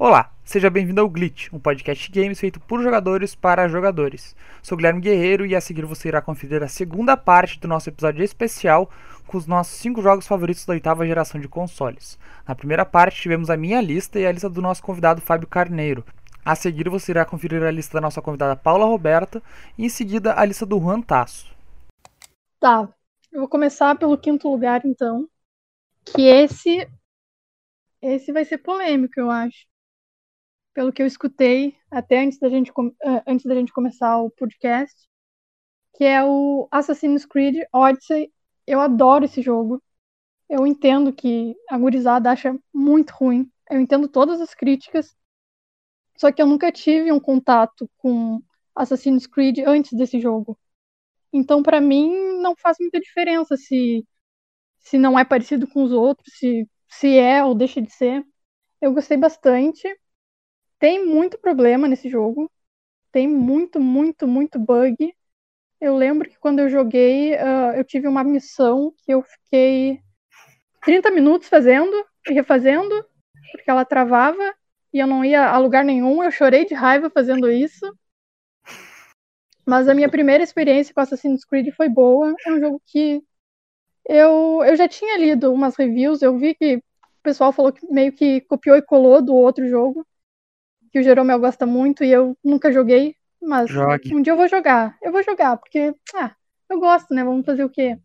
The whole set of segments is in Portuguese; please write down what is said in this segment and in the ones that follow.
Olá, seja bem-vindo ao Glitch, um podcast de games feito por jogadores para jogadores. Sou Guilherme Guerreiro e a seguir você irá conferir a segunda parte do nosso episódio especial com os nossos 5 jogos favoritos da oitava geração de consoles. Na primeira parte tivemos a minha lista e a lista do nosso convidado Fábio Carneiro. A seguir você irá conferir a lista da nossa convidada Paula Roberta e em seguida a lista do Juan Tasso. Tá, eu vou começar pelo quinto lugar então, que esse esse vai ser polêmico, eu acho pelo que eu escutei até antes da gente, eh, antes da gente começar o podcast, que é o Assassin's Creed Odyssey. Eu adoro esse jogo. Eu entendo que a gurizada acha muito ruim. Eu entendo todas as críticas. Só que eu nunca tive um contato com Assassin's Creed antes desse jogo. Então, para mim, não faz muita diferença se se não é parecido com os outros, se se é ou deixa de ser. Eu gostei bastante. Tem muito problema nesse jogo. Tem muito, muito, muito bug. Eu lembro que quando eu joguei, uh, eu tive uma missão que eu fiquei 30 minutos fazendo e refazendo, porque ela travava e eu não ia a lugar nenhum. Eu chorei de raiva fazendo isso. Mas a minha primeira experiência com Assassin's Creed foi boa. É um jogo que eu, eu já tinha lido umas reviews, eu vi que o pessoal falou que meio que copiou e colou do outro jogo que o Jeromel gosta muito e eu nunca joguei, mas Jogue. um dia eu vou jogar. Eu vou jogar, porque ah, eu gosto, né? Vamos fazer o quê?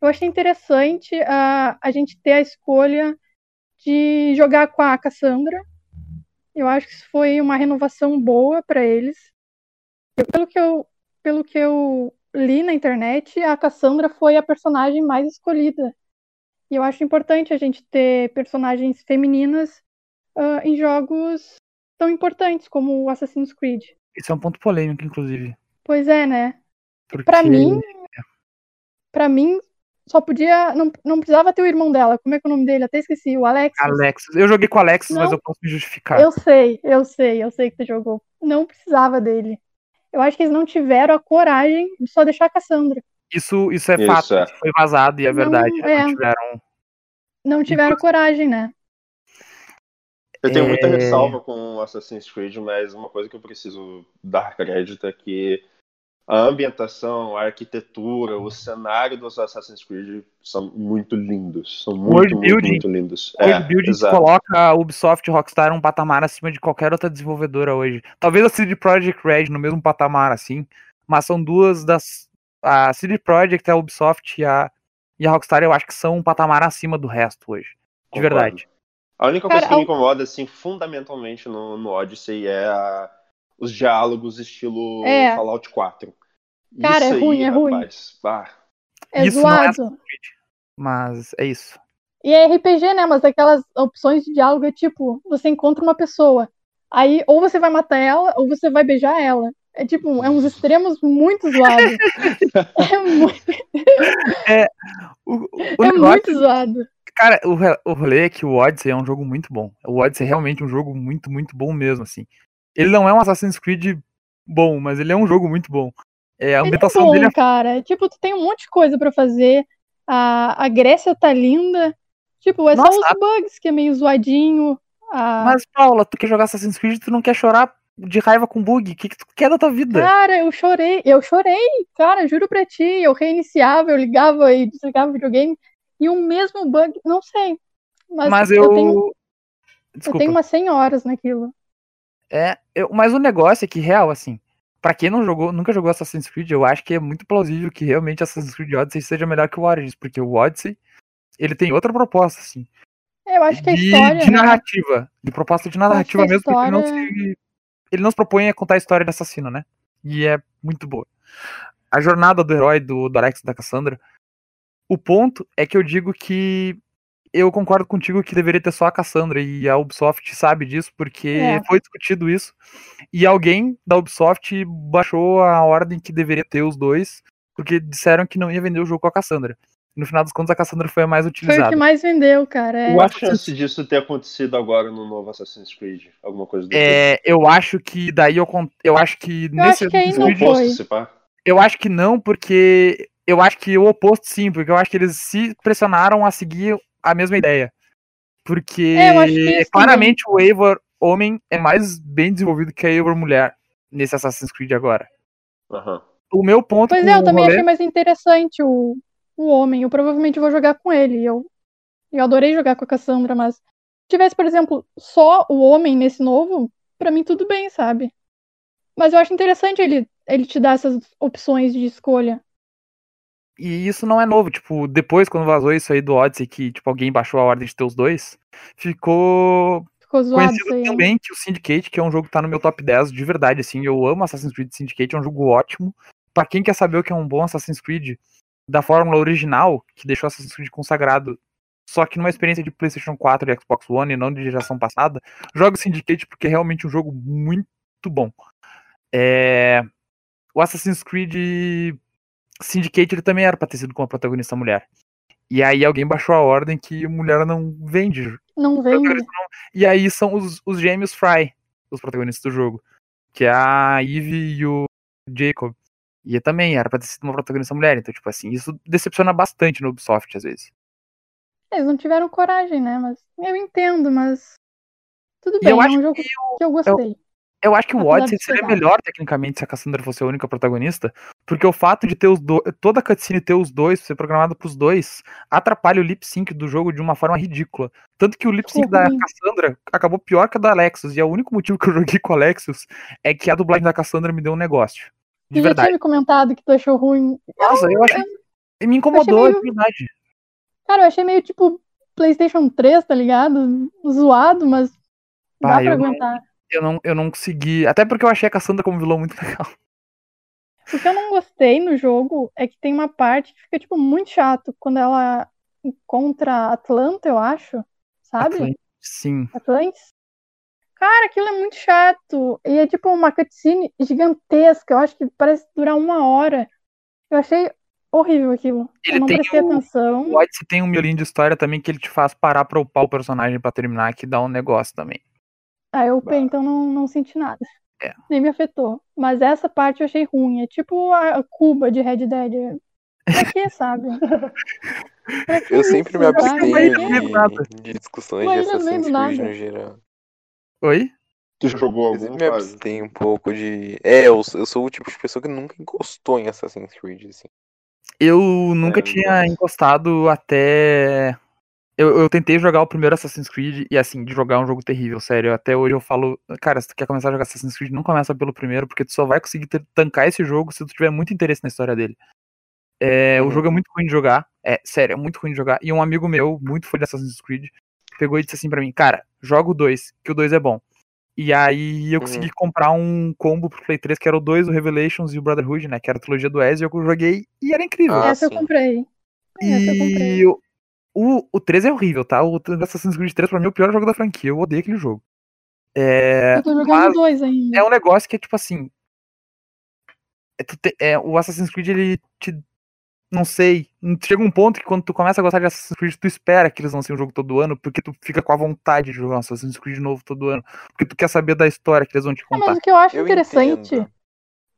Eu achei interessante uh, a gente ter a escolha de jogar com a Cassandra. Eu acho que isso foi uma renovação boa para eles. Eu, pelo, que eu, pelo que eu li na internet, a Cassandra foi a personagem mais escolhida. E eu acho importante a gente ter personagens femininas uh, em jogos tão importantes como o Assassin's Creed. Isso é um ponto polêmico, inclusive. Pois é, né? Porque... Pra mim, para mim, só podia. Não, não precisava ter o irmão dela. Como é que é o nome dele? Até esqueci. O Alex. Alex. Eu joguei com o Alex, Não. mas eu posso me justificar. Eu sei, eu sei, eu sei que você jogou. Não precisava dele. Eu acho que eles não tiveram a coragem de só deixar a Cassandra. Isso, isso é Isso, fato. é. Isso foi vazado e é Não, verdade. é. Não tiveram. Não tiveram coragem, né? Eu tenho muita É. ressalva com Assassin's Creed, mas uma coisa que eu preciso dar crédito é que a ambientação, a arquitetura, o cenário dos Assassin's Creed são muito lindos. São World muito, muito, building. muito lindos. Hoje É, o Build exato. coloca a Ubisoft e Rockstar um patamar acima de qualquer outra desenvolvedora hoje. Talvez a CD Projekt Red no mesmo patamar, assim, mas são duas das. A CD Projekt, a Ubisoft e a, e a Rockstar, eu acho que são um patamar acima do resto hoje. De Concordo. verdade. A única Cara, coisa que me incomoda, assim, fundamentalmente no, no Odyssey é a- os diálogos estilo É. Fallout 4. Cara, Isso é ruim, aí, é ruim. rapaz, bah, É Isso não é zoado. Mas é isso. E é RPG, né? Mas aquelas opções de diálogo é tipo, você encontra uma pessoa. Aí, ou você vai matar ela, ou você vai beijar ela. É tipo, é uns extremos muito zoados. é muito, O, o- o é negócio- muito zoado. Cara, o, o rolê é que o Odyssey é um jogo muito bom. O Odyssey é realmente um jogo muito, muito bom mesmo, assim. Ele não é um Assassin's Creed bom, mas ele é um jogo muito bom. É, a Ele é ambientação bom, dele é cara. Tipo, tu tem um monte de coisa pra fazer. A, a Grécia tá linda. Tipo, é Nossa, só os bugs que é meio zoadinho. A... Mas, Paula, tu quer jogar Assassin's Creed e tu não quer chorar de raiva com bug? O que, que tu quer da tua vida? Cara, eu chorei, eu chorei, cara, juro pra ti. Eu reiniciava, eu ligava e desligava o videogame. E o mesmo bug, não sei. Mas, mas eu. eu, tenho, eu tenho umas 100 horas naquilo. É, eu- mas o negócio é que, real, assim, pra quem não jogou, nunca jogou Assassin's Creed, eu acho que é muito plausível que realmente Assassin's Creed Odyssey seja melhor que o Origins, porque o Odyssey, ele tem outra proposta, assim. Eu acho que a de, história. de né? narrativa. De proposta de narrativa mesmo, porque ele não, história- se, ele não se propõe a contar a história do assassino, né? E é muito boa. A jornada do herói do, do Alex e da Cassandra. O ponto é que eu digo que eu concordo contigo que deveria ter só a Cassandra e a Ubisoft sabe disso porque É. foi discutido isso e alguém da Ubisoft baixou a ordem que deveria ter os dois porque disseram que não ia vender o jogo com a Cassandra. No final das contas a Cassandra foi a mais Foi o utilizada. que mais vendeu, cara. É. Qual a chance disso ter acontecido agora no novo Assassin's Creed? Alguma coisa do tipo? É, eu acho que daí eu, eu acho que Eu nesse acho que tipo? Creed- eu acho que não, porque eu acho que o oposto sim, porque eu acho que eles se pressionaram a seguir a mesma ideia. Porque É, claramente o Eivor, homem é mais bem desenvolvido que a Eivor mulher nesse Assassin's Creed agora. Aham. O meu ponto Pois é, eu também rolê- achei mais interessante o, o homem. Eu provavelmente vou jogar com ele. Eu, eu adorei jogar com a Cassandra, mas se tivesse, por exemplo, só o homem nesse novo, pra mim tudo bem, sabe? Mas eu acho interessante ele, ele te dar essas opções de escolha. E isso não é novo, tipo, depois quando vazou isso aí do Odyssey, que tipo, alguém baixou a ordem de ter os dois, ficou Ficou zoado conhecido também que o Syndicate, que é um jogo que tá no meu top 10 de verdade, assim, eu amo Assassin's Creed Syndicate, é um jogo ótimo. Pra quem quer saber o que é um bom Assassin's Creed da fórmula original, que deixou Assassin's Creed consagrado, só que numa experiência de PlayStation 4 e Xbox One e não de geração passada, joga o Syndicate porque é realmente um jogo muito bom. É... O Assassin's Creed Syndicate ele também era pra ter sido com a protagonista mulher. E aí alguém baixou a ordem que mulher não vende Não vende. e aí são os, os gêmeos Fry, os protagonistas do jogo. Que é a Eve e o Jacob. E também era pra ter sido uma protagonista mulher. Então, tipo assim, isso decepciona bastante no Ubisoft, às vezes. Eles não tiveram coragem, né? Mas eu entendo, mas. Tudo bem, eu é um jogo que eu gostei. Eu acho que o Odyssey seria melhor, tecnicamente, se a Cassandra fosse a única protagonista. Porque o fato de ter os dois. Toda a cutscene ter os dois, ser programada pros dois, atrapalha o lip sync do jogo de uma forma ridícula. Tanto que o lip sync da. Cassandra acabou pior que a da Alexis. E é o único motivo que eu joguei com a Alexis é que a dublagem da Cassandra me deu um negócio. De já verdade. tinha me comentado que tu achou ruim. Nossa, eu achei. Me incomodou, meio- de verdade. Cara, eu achei meio tipo PlayStation 3, tá ligado? Zoado, mas dá Ah, pra eu não- aguentar. Eu não, eu não consegui. Até porque eu achei a Cassandra como vilão muito legal. O que eu não gostei no jogo é que tem uma parte que fica, tipo, muito chato quando ela encontra Atlanta, eu acho. Sabe? Atlantis, Sim. Atlantis. Cara, aquilo é muito chato. E é tipo uma cutscene gigantesca. Eu acho que parece durar uma hora. Eu achei horrível aquilo. Ele eu não prestei o- atenção. O Odyssey tem um miolinho de história também que ele te faz parar pra upar o personagem pra terminar, que dá um negócio também. Aí eu upei, então não, não senti nada. É. Nem me afetou. Mas essa parte eu achei ruim. É tipo a Cuba de Red Dead. Pra quê, sabe? Pra que Eu sempre me abstenho de- nada. de, discussões Uma de meio Assassin's Creed no geral. Oi? Tu jogou Eu algum, sempre me abstenho um pouco de. É, eu, eu sou o tipo de pessoa que nunca encostou em Assassin's Creed, assim. Eu nunca É, tinha encostado até. Eu, eu tentei jogar o primeiro Assassin's Creed e assim, de jogar é um jogo terrível, sério. Até hoje eu falo, cara, se tu quer começar a jogar Assassin's Creed, não começa pelo primeiro, porque tu só vai conseguir ter- tancar esse jogo se tu tiver muito interesse na história dele. É, O Uhum. jogo é muito ruim de jogar, é sério, é muito ruim de jogar. E um amigo meu, muito fã de Assassin's Creed, pegou e disse assim pra mim, cara, joga o 2, que o 2 é bom. E aí eu Uhum. consegui comprar um combo pro Play 3, que era o 2, o Revelations e o Brotherhood, né? Que era a trilogia do Ezio, eu joguei e era incrível. Ah, Essa eu sim. comprei. Essa eu comprei. O, o, o 3 é horrível, tá? O Assassin's Creed 3 pra mim é o pior jogo da franquia. Eu odeio aquele jogo. É, Eu tô jogando mas dois ainda. é um negócio que é tipo assim. é tu te- é, o Assassin's Creed, ele te. Não sei. Chega um ponto que quando tu começa a gostar de Assassin's Creed, tu espera que eles lancem um jogo todo ano, porque tu fica com a vontade de jogar um Assassin's Creed novo todo ano. Porque tu quer saber da história que eles vão te É, contar. mas o que eu acho Eu interessante entendo.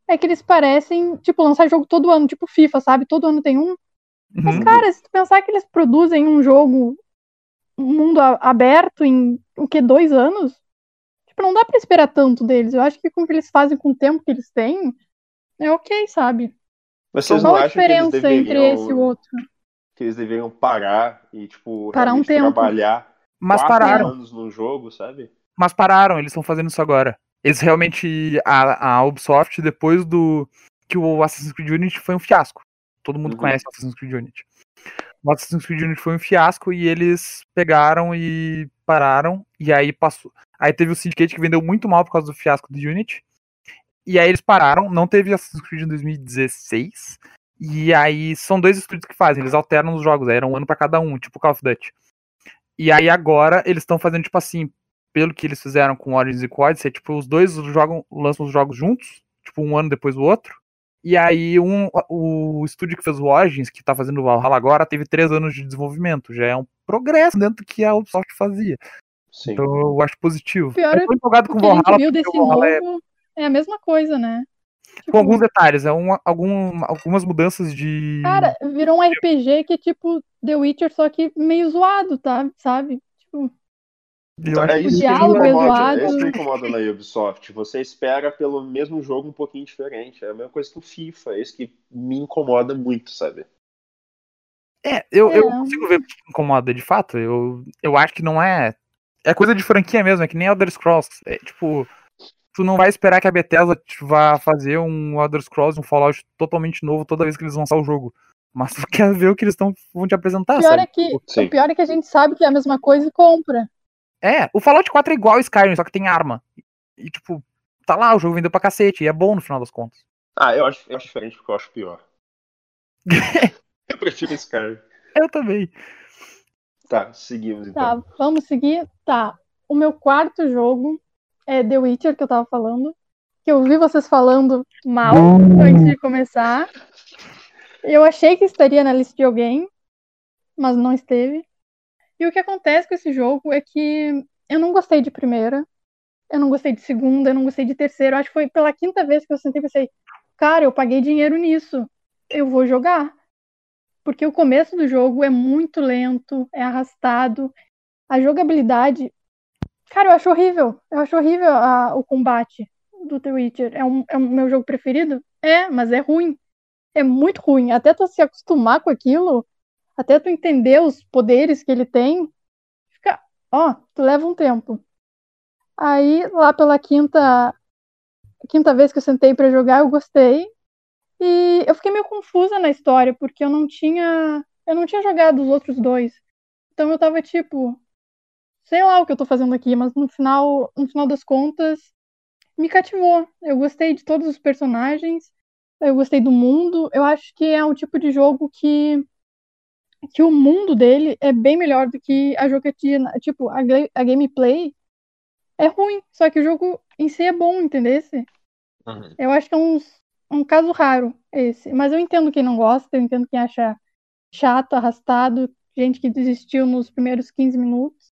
é que eles parecem, tipo, lançar jogo todo ano, tipo FIFA, sabe? Todo ano tem um. Mas, Uhum. cara, se tu pensar que eles produzem um jogo, um mundo aberto em o que, dois anos? Tipo, não dá pra esperar tanto deles. Eu acho que com o que eles fazem com o tempo que eles têm, é ok, sabe? Mas vocês Qual não a acham que eles diferença entre esse e o outro? que eles deveriam parar e, tipo, Parar um tempo. trabalhar Mas quatro pararam. anos no jogo, sabe? Mas pararam, eles estão fazendo isso agora. Eles realmente. A, a Ubisoft, depois do. Que o Assassin's Creed Unity foi um fiasco. Todo mundo Uhum. conhece Assassin's Creed Unity. O Assassin's Creed Unity foi um fiasco e eles pegaram e pararam. E aí passou. Aí teve o Syndicate que vendeu muito mal por causa do fiasco do Unity. E aí eles pararam. Não teve Assassin's Creed em 2016. E aí são dois estúdios que fazem, eles alternam os jogos, aí era um ano pra cada um, tipo Call of Duty. E aí agora eles estão fazendo tipo assim, pelo que eles fizeram com Origins e Odyssey, tipo, os dois jogam, lançam os jogos juntos, tipo, um ano depois do outro. E aí um, o estúdio que fez o Origins, que tá fazendo o Valhalla agora, teve três anos de desenvolvimento. Já é um progresso dentro do que a Ubisoft fazia. Sim. Então eu acho positivo. Pior eu tô empolgado com O Valhalla, viu desse o Valhalla é novo é a mesma coisa, né? Tipo, com alguns detalhes, é um, algum, algumas mudanças de. Cara, virou um RPG que é tipo The Witcher, só que meio zoado, tá? Sabe? Eu Então, é isso que me diálogo incomoda, é isso que me incomoda na Ubisoft. Você espera pelo mesmo jogo um pouquinho diferente. É a mesma coisa que o FIFA. É isso que me incomoda muito, sabe? É, eu, eu É. consigo ver que incomoda de fato. Eu, eu acho que não é. É coisa de franquia mesmo, é que nem Elder Scrolls. É tipo, tu não vai esperar que a Bethesda te vá fazer um Elder Scrolls, um Fallout totalmente novo toda vez que eles lançar o jogo. Mas tu quer ver o que eles tão, vão te apresentar, O pior, sabe? é que, o pior é que a gente sabe que é a mesma coisa e compra. É, o Fallout 4 é igual ao Skyrim, só que tem arma. E, tipo, tá lá, o jogo vendeu pra cacete, e é bom no final das contas. Ah, eu acho, eu acho diferente porque eu acho pior. eu prefiro cara. Eu também. Tá, seguimos então. Tá, vamos seguir. Tá. O meu quarto jogo é The Witcher, que eu tava falando. Que eu vi vocês falando mal antes de começar. Eu achei que estaria na lista de alguém, mas não esteve. E o que acontece com esse jogo é que eu não gostei de primeira, eu não gostei de segunda, eu não gostei de terceira. Acho que foi pela quinta vez que eu sentei e pensei, cara, eu paguei dinheiro nisso, eu vou jogar. Porque o começo do jogo é muito lento, é arrastado. A jogabilidade. Cara, eu acho horrível. Eu acho horrível a- o combate do The Witcher. É, um, é o meu jogo preferido? É, mas é ruim. É muito ruim. Até tu se acostumar com aquilo, até tu entender os poderes que ele tem, fica. Ó, tu leva um tempo. Aí, lá pela quinta. Quinta vez que eu sentei pra jogar, eu gostei. E eu fiquei meio confusa na história, porque eu não tinha. Eu não tinha jogado os outros dois. Então eu tava tipo. Sei lá o que eu tô fazendo aqui, mas no final, no final das contas, me cativou. Eu gostei de todos os personagens. Eu gostei do mundo. Eu acho que é um tipo de jogo que. Que o mundo dele é bem melhor do que a jogatina. Tipo, a, a gameplay é ruim, só que o jogo em si é bom, entendesse? Uhum. Eu acho que é um, um caso raro esse. Mas eu entendo quem não gosta, eu entendo quem acha chato, arrastado, gente que desistiu nos primeiros 15 minutos.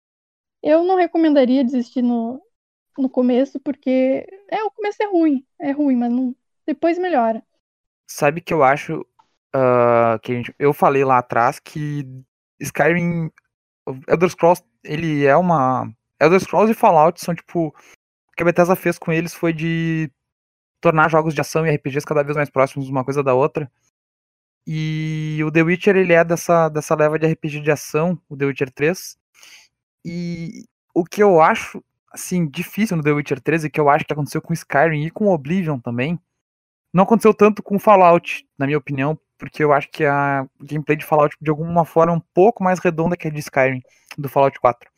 Eu não recomendaria desistir no, no começo, porque é, o começo é ruim, é ruim, mas não, depois melhora. Sabe que eu acho ah, que gente- eu falei lá atrás que Skyrim, Elder Scrolls, ele é uma Elder Scrolls e Fallout são tipo o que a Bethesda fez com eles foi de tornar jogos de ação e RPGs cada vez mais próximos uma coisa da outra. E o The Witcher ele é dessa dessa leva de RPG de ação, o The Witcher 3. E o que eu acho assim difícil no The Witcher 3 e que eu acho que aconteceu com Skyrim e com Oblivion também, não aconteceu tanto com Fallout, na minha opinião, porque eu acho que a gameplay de Fallout de alguma forma é um pouco mais redonda que a de Skyrim, do Fallout 4.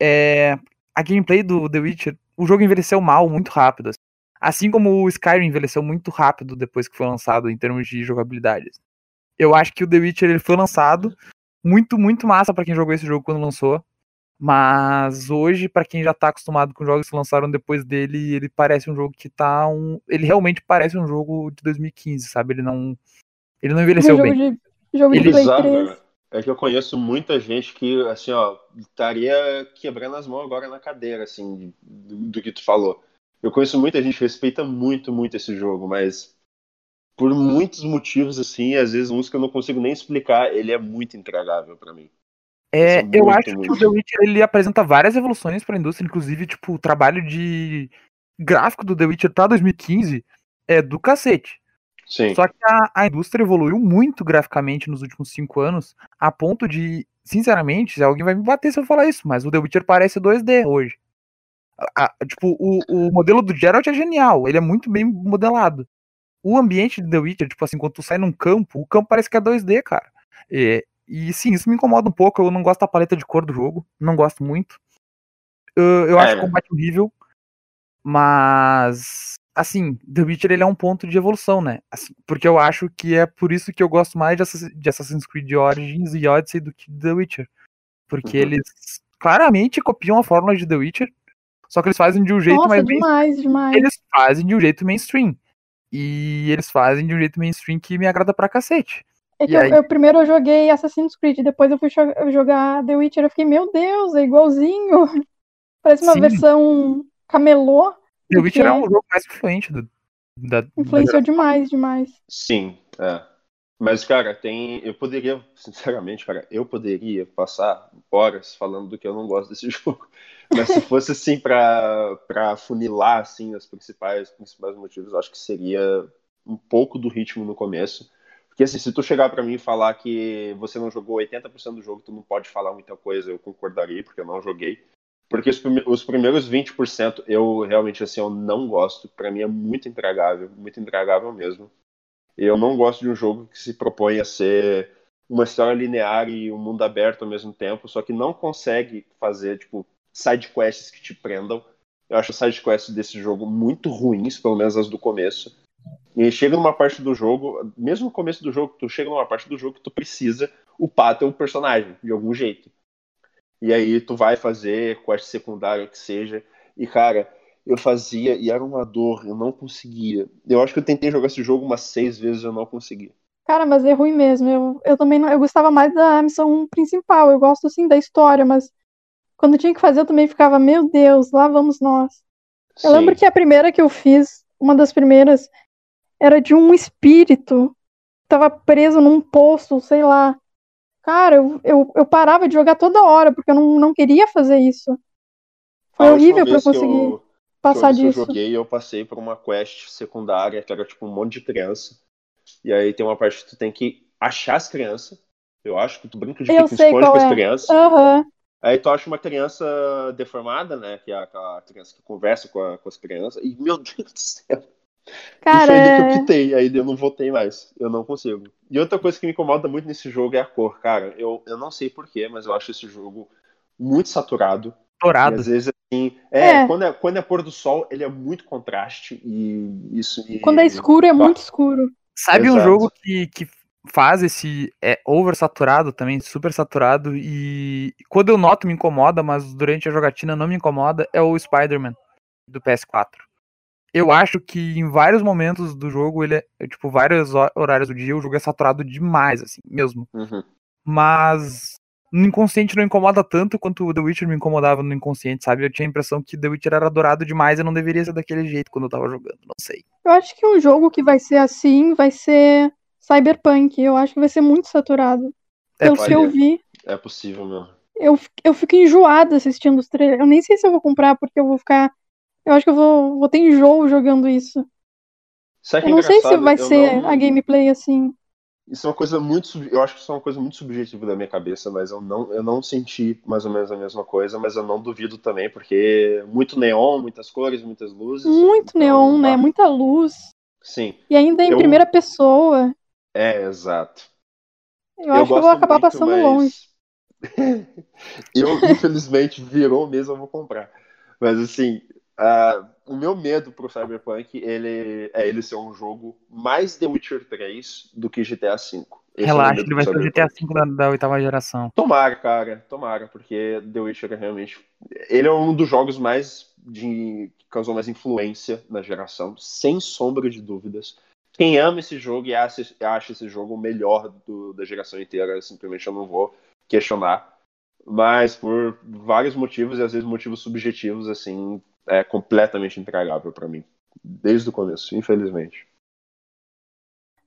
É, a gameplay do The Witcher, o jogo envelheceu mal, muito rápido. assim. Assim como o Skyrim envelheceu muito rápido depois que foi lançado em termos de jogabilidade. Eu acho que o The Witcher ele foi lançado muito, muito massa pra quem jogou esse jogo quando lançou. Mas hoje, pra quem já tá acostumado com jogos que lançaram depois dele, ele parece um jogo que tá um. Ele realmente parece um jogo de 2015, sabe? Ele não. Ele não envelheceu jogo bem. de, jogo de Ele- Play Bizarro, 3. né? É que eu conheço muita gente que, assim, ó, estaria quebrando as mãos agora na cadeira, assim, do, do que tu falou. Eu conheço muita gente que respeita muito, muito esse jogo, mas por muitos motivos, assim, às vezes uns que eu não consigo nem explicar, ele é muito intragável pra mim. É, é eu muito, acho que muito. o The Witcher ele apresenta várias evoluções pra indústria, inclusive, tipo, o trabalho de gráfico do The Witcher pra 2015 é do cacete. Sim. Só que a, a indústria evoluiu muito graficamente nos últimos cinco anos, a ponto de, sinceramente, alguém vai me bater se eu falar isso, mas o The Witcher parece 2D hoje. A- a- tipo, o, o modelo do Geralt é genial, ele é muito bem modelado. O ambiente de The Witcher, tipo assim, quando tu sai num campo, o campo parece que é 2D, cara. É, e sim, isso me incomoda um pouco, eu não gosto da paleta de cor do jogo, não gosto muito. Eu, eu É, acho o né? combate horrível, mas assim, The Witcher ele é um ponto de evolução, né? Assim, porque eu acho que é por isso que eu gosto mais de Assassin- de Assassin's Creed Origins e Odyssey do que de The Witcher. Porque Uhum. eles claramente copiam a fórmula de The Witcher, só que eles fazem de um jeito Nossa, mais demais, demais. eles fazem de um jeito mainstream. E eles fazem de um jeito mainstream que me agrada pra cacete. É que E eu, aí? eu primeiro eu joguei Assassin's Creed, depois eu fui jo- jogar The Witcher, eu fiquei, meu Deus, é igualzinho. Parece uma Sim. versão camelô. The Witcher é um jogo mais influente do, da, da Influenciou demais, demais. Sim, é. Mas, cara, tem. Eu poderia, sinceramente, cara, eu poderia passar horas falando do que eu não gosto desse jogo. Mas se fosse assim pra, pra funilar assim, os principais, principais motivos, eu acho que seria um pouco do ritmo no começo. Porque assim, se tu chegar para mim e falar que você não jogou 80% do jogo, tu não pode falar muita coisa, eu concordaria, porque eu não joguei. Porque os, prime os primeiros 20% eu realmente assim, eu não gosto. Para mim é muito intragável, muito intragável mesmo. Eu não gosto de um jogo que se propõe a ser uma história linear e um mundo aberto ao mesmo tempo, só que não consegue fazer, tipo, side quests que te prendam. Eu acho side quests desse jogo muito ruins, pelo menos as do começo. E chega numa parte do jogo, mesmo no começo do jogo, tu chega numa parte do jogo que tu precisa upar teu personagem, de algum jeito. E aí tu vai fazer quest secundário que seja. E cara, eu fazia e era uma dor, eu não conseguia. Eu acho que eu tentei jogar esse jogo umas seis vezes e eu não consegui. Cara, mas é ruim mesmo. Eu, eu também não, eu gostava mais da missão principal. Eu gosto assim da história, mas quando tinha que fazer eu também ficava, meu Deus, lá vamos nós. Eu Sim. lembro que a primeira que eu fiz, uma das primeiras, era de um espírito. Tava preso num poço, sei lá. Cara, eu, eu, eu parava de jogar toda hora, porque eu não, não queria fazer isso. Foi horrível pra eu conseguir eu- passar que eu disso. joguei, eu passei por uma quest secundária, que era tipo um monte de criança. E aí tem uma parte que tu tem que achar as crianças. Eu acho que tu brinca de pique-esconde qual com as é. crianças. Aham. Aí tu acha uma criança deformada, né? Que é aquela criança que conversa com, a- com as crianças. E, meu Deus do céu. Cara, e foi ali que eu é... quitei, aí eu não voltei mais. Eu não consigo. E outra coisa que me incomoda muito nesse jogo é a cor, cara. Eu, eu não sei porquê, mas eu acho esse jogo muito saturado. E Dourado. às vezes, assim. É, É. Quando, é quando é pôr do sol, ele é muito contraste. E isso me. quando é escuro, é muito escuro. Sabe um Exato. jogo que, que faz esse é oversaturado também, super saturado e quando eu noto me incomoda, mas durante a jogatina não me incomoda, é o Spider-Man do PS4. Eu acho que em vários momentos do jogo ele é, é, tipo, vários ho- horários do dia o jogo é saturado demais assim, mesmo. Uhum. Mas no inconsciente não incomoda tanto quanto o The Witcher me incomodava no inconsciente, sabe? Eu tinha a impressão que The Witcher era adorado demais e não deveria ser daquele jeito quando eu tava jogando, não sei. Eu acho que um jogo que vai ser assim vai ser Cyberpunk. Eu acho que vai ser muito saturado. É, Pelo que eu vi, É possível mesmo. eu, eu fico enjoada assistindo os trailers. Eu nem sei se eu vou comprar, porque eu vou ficar. Eu acho que eu vou, vou ter enjoo jogando isso. Sabe que Eu é não sei se vai Eu ser não- a gameplay assim. Isso é uma coisa muito. sub- Eu acho que isso é uma coisa muito subjetiva da minha cabeça, mas eu não, eu não senti mais ou menos a mesma coisa, mas eu não duvido também, porque muito neon, muitas cores, muitas luzes. Muito então, neon, né? Muita luz. Sim, E ainda em Eu- primeira pessoa. é, exato. Eu, acho que eu vou acabar muito, passando mas- longe. eu, infelizmente, virou mesmo, eu vou comprar. Mas assim, ah, o meu medo pro Cyberpunk ele, é ele ser um jogo mais The Witcher 3 do que GTA V. Esse é Relaxa, medo ele vai ser o GTA. V da, da oitava geração. Tomara, cara, tomara, porque The Witcher é realmente. Ele é um dos jogos mais. de que causou mais influência na geração, sem sombra de dúvidas. Quem ama esse jogo e acha, acha esse jogo o melhor do- da geração inteira, simplesmente eu não vou questionar. Mas por vários motivos, e às vezes motivos subjetivos, assim, é completamente intragável pra mim. Desde o começo, infelizmente.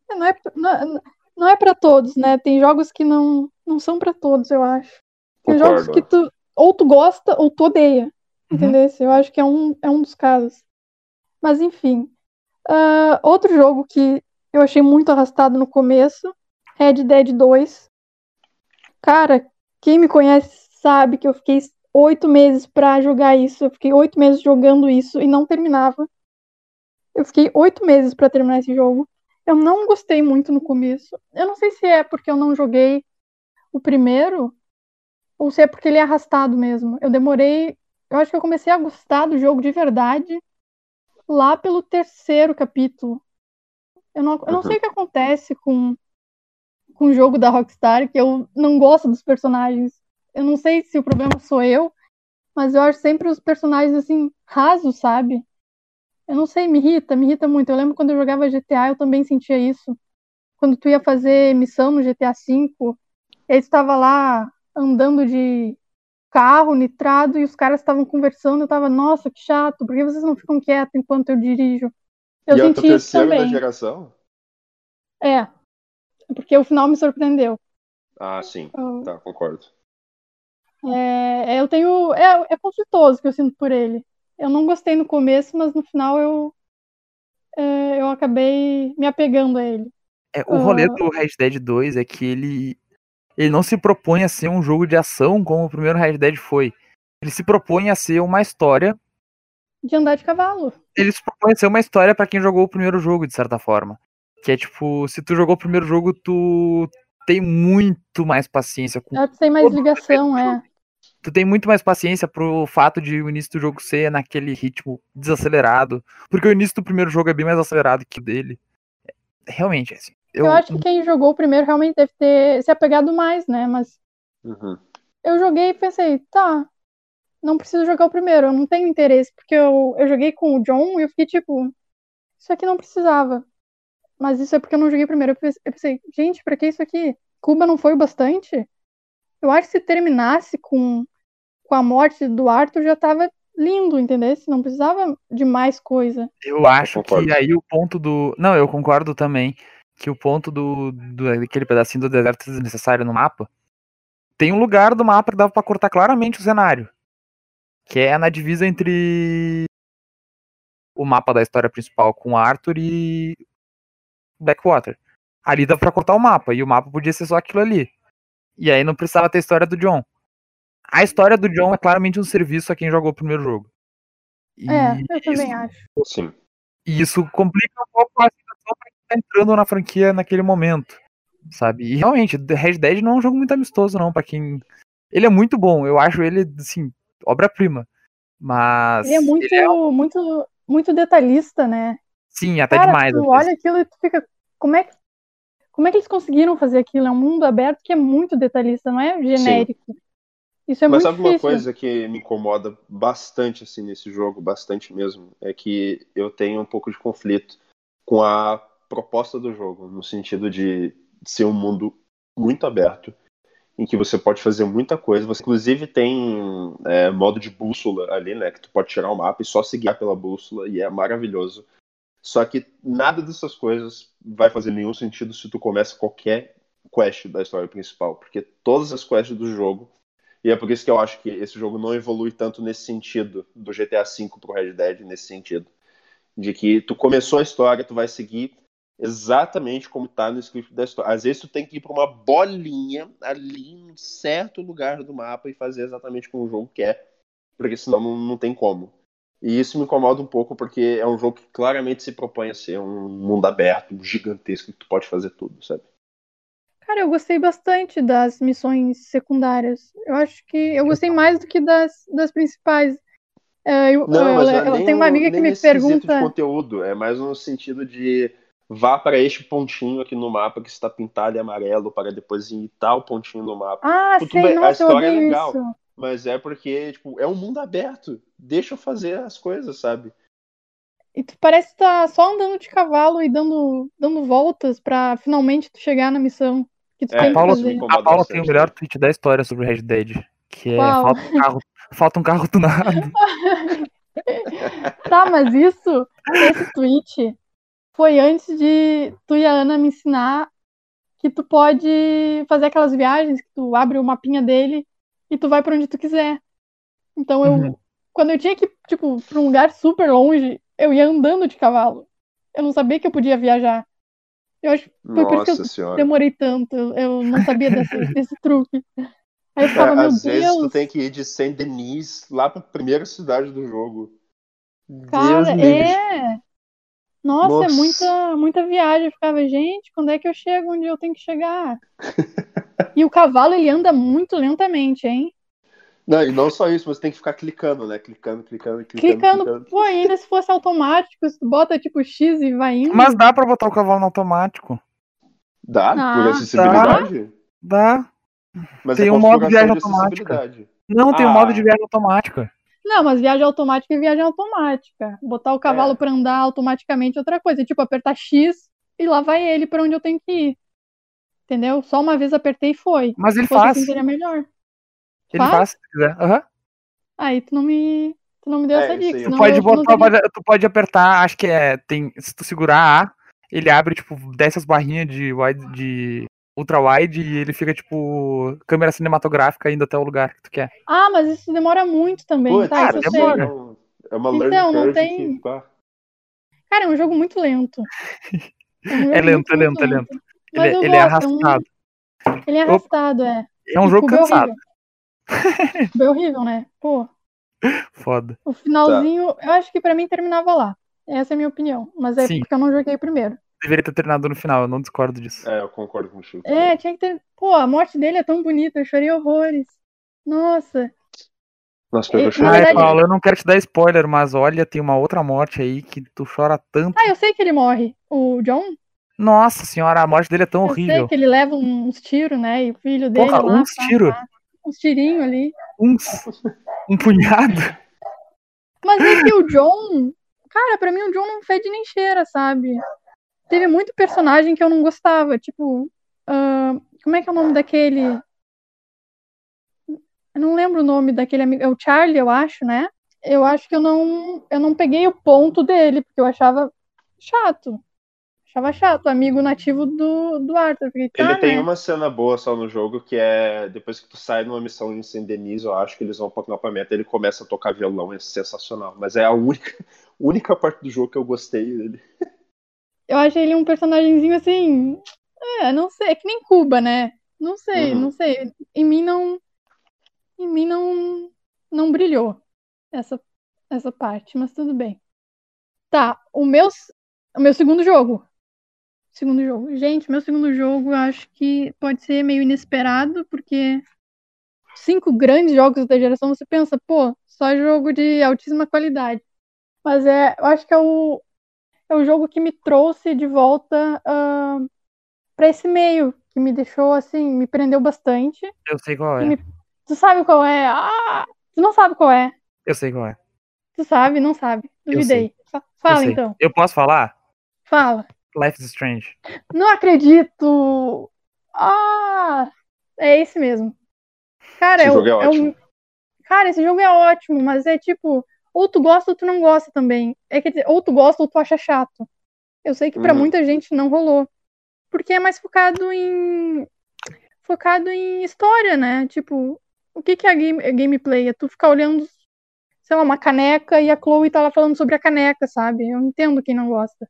É, Não é, não, é- não é pra todos, né? Tem jogos que não, não são pra todos, eu acho. Tem jogos Concordo. que tu ou tu gosta ou tu odeia. Uhum. Entendeu? Eu acho que é um, é um dos casos. Mas enfim. Ah, outro jogo que eu achei muito arrastado no começo, Red Dead 2. Cara, quem me conhece sabe que eu fiquei oito meses pra jogar isso. Eu fiquei oito meses jogando isso e não terminava. Eu fiquei oito meses pra terminar esse jogo. Eu não gostei muito no começo. Eu não sei se é porque eu não joguei o primeiro ou se é porque ele é arrastado mesmo. Eu demorei. Eu acho que eu comecei a gostar do jogo de verdade lá pelo terceiro capítulo. Eu não, eu não Uhum. sei o que acontece com, com o jogo da Rockstar, que eu não gosto dos personagens. Eu não sei se o problema sou eu, mas eu acho sempre os personagens assim, rasos, sabe? Eu não sei, me irrita, me irrita muito. Eu lembro quando eu jogava GTA, eu também sentia isso. Quando tu ia fazer missão no GTA V, ele estava lá andando de carro nitrado e os caras estavam conversando. Eu tava, nossa, que chato, por que vocês não ficam quietos enquanto eu dirijo? Eu e é senti isso terceiro da também. geração? É. porque o final me surpreendeu. Ah, sim. Tá, concordo. É, eu tenho. É, é conflitoso que eu sinto por ele. Eu não gostei no começo, mas no final eu. é, eu acabei me apegando a ele. É, o rolê Ah. do Red Dead 2 é que ele, ele não se propõe a ser um jogo de ação como o primeiro Red Dead foi. Ele se propõe a ser uma história. De andar de cavalo. Ele se propõe a ser uma história pra quem jogou o primeiro jogo, de certa forma. Que é tipo, se tu jogou o primeiro jogo, tu tem muito mais paciência com É, tem mais ligação, é. tu tem muito mais paciência pro fato de o início do jogo ser naquele ritmo desacelerado. Porque o início do primeiro jogo é bem mais acelerado que o dele. Realmente, assim. Eu, Eu, acho que quem jogou o primeiro realmente deve ter se apegado mais, né? Mas Uhum. eu joguei e pensei, tá, não preciso jogar o primeiro, eu não tenho interesse, porque eu, eu joguei com o John e eu fiquei tipo, isso aqui não precisava. Mas isso é porque eu não joguei primeiro. Eu pensei, gente, pra que isso aqui? Cuba não foi o bastante? Eu acho que se terminasse com, com a morte do Arthur já tava lindo, entendeu? Não precisava de mais coisa. eu acho que aí o ponto do. Não, eu concordo também. Que o ponto do, do daquele pedacinho do deserto desnecessário no mapa. Tem um lugar do mapa que dava pra cortar claramente o cenário. Que é na divisa entre o mapa da história principal com Arthur e Blackwater. Ali dava pra cortar o mapa, e o mapa podia ser só aquilo ali. E aí não precisava ter a história do John. A história do John é claramente um serviço a quem jogou o primeiro jogo. E É, eu também isso, acho. Sim. e isso complica um pouco a situação pra quem tá entrando na franquia naquele momento. Sabe? E realmente, The Red Dead não é um jogo muito amistoso, não, pra quem. Ele é muito bom, eu acho ele, assim, obra-prima. Mas. Ele é muito, muito, muito detalhista, né? Sim, até Cara, demais. tu olha aquilo e tu fica. Como é, que, como é que eles conseguiram fazer aquilo? É um mundo aberto que é muito detalhista, não é genérico. Isso é Mas muito sabe uma difícil. coisa que me incomoda bastante assim nesse jogo, bastante mesmo, é que eu tenho um pouco de conflito com a proposta do jogo, no sentido de ser um mundo muito aberto, em que você pode fazer muita coisa. Você inclusive tem é, modo de bússola ali, né? Que tu pode tirar o mapa e só se guiar pela bússola, e é maravilhoso. Só que nada dessas coisas vai fazer nenhum sentido se tu começa qualquer quest da história principal, porque todas as quests do jogo e é por isso que eu acho que esse jogo não evolui tanto nesse sentido, do GTA V pro Red Dead, nesse sentido. De que tu começou a história, tu vai seguir exatamente como tá no script da história. Às vezes tu tem que ir pra uma bolinha ali em certo lugar do mapa e fazer exatamente como o jogo quer, porque senão não, não tem como. E isso me incomoda um pouco porque é um jogo que claramente se propõe a ser um mundo aberto, gigantesco, que tu pode fazer tudo, sabe? Cara, eu gostei bastante das missões secundárias. Eu acho que eu gostei mais do que das, das principais. É, eu, Não, mas é eu nem tenho uma amiga que me pergunta. de conteúdo, é mais no sentido de vá para este pontinho aqui no mapa que está pintado em amarelo para depois ir em tal pontinho no mapa. Ah, Tudo sei, bem, a nossa, história é legal. isso. Mas é porque, tipo, é um mundo aberto. Deixa eu fazer as coisas, sabe? E tu parece estar só andando de cavalo e dando, dando voltas pra finalmente tu chegar na missão que tu É, tem que Paula, A Paula tem o melhor tweet da história sobre Red Dead. Que é falta um carro, falta um carro tunado. Tá, mas isso, esse tweet foi antes de tu e a Ana me ensinar que tu pode fazer aquelas viagens que tu abre o mapinha dele e tu vai pra onde tu quiser. Então eu, Uhum. quando eu tinha que, tipo, pra um lugar super longe, eu ia andando de cavalo. Eu não sabia que eu podia viajar. Eu acho que Foi por isso que eu Nossa senhora. demorei tanto, eu não sabia desse, desse truque. Aí eu ficava, É, meu às vezes tu Deus, tem que ir de Saint Denis lá pra primeira cidade do jogo. Deus cara, livre. é. Nossa, é Nossa. muita, muita viagem. Eu ficava, gente, quando é que eu chego onde eu tenho que chegar? E o cavalo, ele anda muito lentamente, hein? Não, e não só isso, mas tem que ficar clicando, né? Clicando, clicando, clicando. Clicando, clicando. pô, ainda se fosse automático, se tu bota tipo X e vai indo. Mas dá pra botar o cavalo no automático. Dá? Ah, por acessibilidade? Dá. Mas Tem é um modo configuração viagem de automática. Não, tem Ah. modo de viagem automática. Não, mas viagem automática é viagem automática. Botar o cavalo É. pra andar automaticamente é outra coisa. Tipo, apertar X e lá vai ele pra onde eu tenho que ir. Entendeu? Só uma vez apertei e foi. Mas ele fosse faz. assim, seria melhor. Ele Faz? faz, se quiser. Aham. Aí tu não me, tu não me deu É, essa isso dica. Tu pode eu botar, teria- tu pode apertar, acho que é. Tem, se tu segurar A, ele abre, tipo, desce as barrinhas de wide, de ultra wide e ele fica, tipo, câmera cinematográfica indo até o lugar que tu quer. Ah, mas isso demora muito também, Putz, tá? Isso cara, sei. demora. é um- É uma Então, não tem- que, Cara, é um jogo muito lento. É, um jogo É lento, muito, é muito lento, é lento. Mas Ele, eu ele é gosto, é um- arrastado. Ele é arrastado, é. É um jogo Cubo é cansado. é horrível, né? Pô, Foda. o finalzinho, eu acho que pra mim terminava lá. Essa é a minha opinião. Mas é Sim. porque eu não joguei primeiro. Deveria ter terminado no final, eu não discordo disso. É, eu concordo com o Chico. É, tinha que ter. Pô, a morte dele é tão bonita, eu chorei horrores. Nossa. Nossa, eu Na chorei. Ai, verdade- Paulo, eu não quero te dar spoiler, mas olha, tem uma outra morte aí que tu chora tanto. Ah, eu sei que ele morre. O John? Nossa senhora, a morte dele é tão Eu sei horrível. que ele leva uns tiros, né? E o filho dele Porra, lá. uns tiros? Uns tirinhos ali. Uns. Um punhado. Mas é que o John. Cara, pra mim o John não fede nem cheira, sabe? Teve muito personagem que eu não gostava. Tipo. ah, como é que é o nome daquele. Eu não lembro o nome daquele amigo. É o Charlie, eu acho, né? Eu acho que eu não, eu não peguei o ponto dele, porque eu achava chato. Achava chato, amigo nativo do, do Arthur. Fiquei, tá, Ele tem né? uma cena boa só no jogo, que é depois que tu sai numa missão em Saint Denis, eu acho que eles vão pro acampamento, ele começa a tocar violão, é sensacional. Mas é a única, única parte do jogo que eu gostei dele. Eu achei ele um personagemzinho assim. É, não sei, é que nem Cuba, né? Não sei, Uhum. não sei. Em mim não. Em mim não. Não brilhou essa, essa parte, mas tudo bem. Tá, o meu, o meu segundo jogo. Segundo jogo. Gente, meu segundo jogo eu acho que pode ser meio inesperado, porque cinco grandes jogos da geração você pensa, pô, só jogo de altíssima qualidade. Mas é, eu acho que é o, é o jogo que me trouxe de volta uh, para esse meio, que me deixou assim, me prendeu bastante. Eu sei qual é. Me- Tu sabe qual é? Ah, tu não sabe qual é. Eu sei qual é. Tu sabe, não sabe. Duvidei. Fala então. Eu posso falar? Fala. Life is Strange. Não acredito. Ah, é esse mesmo. Cara, Esse é, jogo é é um- ótimo. Cara, esse jogo é ótimo, mas é tipo, ou tu gosta ou tu não gosta também. É dizer, ou tu gosta ou tu acha chato. Eu sei que pra Uhum. muita gente não rolou. Porque é mais focado em focado em história, né? Tipo, o que que é a game, a gameplay? É tu ficar olhando, sei lá, uma caneca e a Chloe tá lá falando sobre a caneca, sabe? Eu entendo quem não gosta.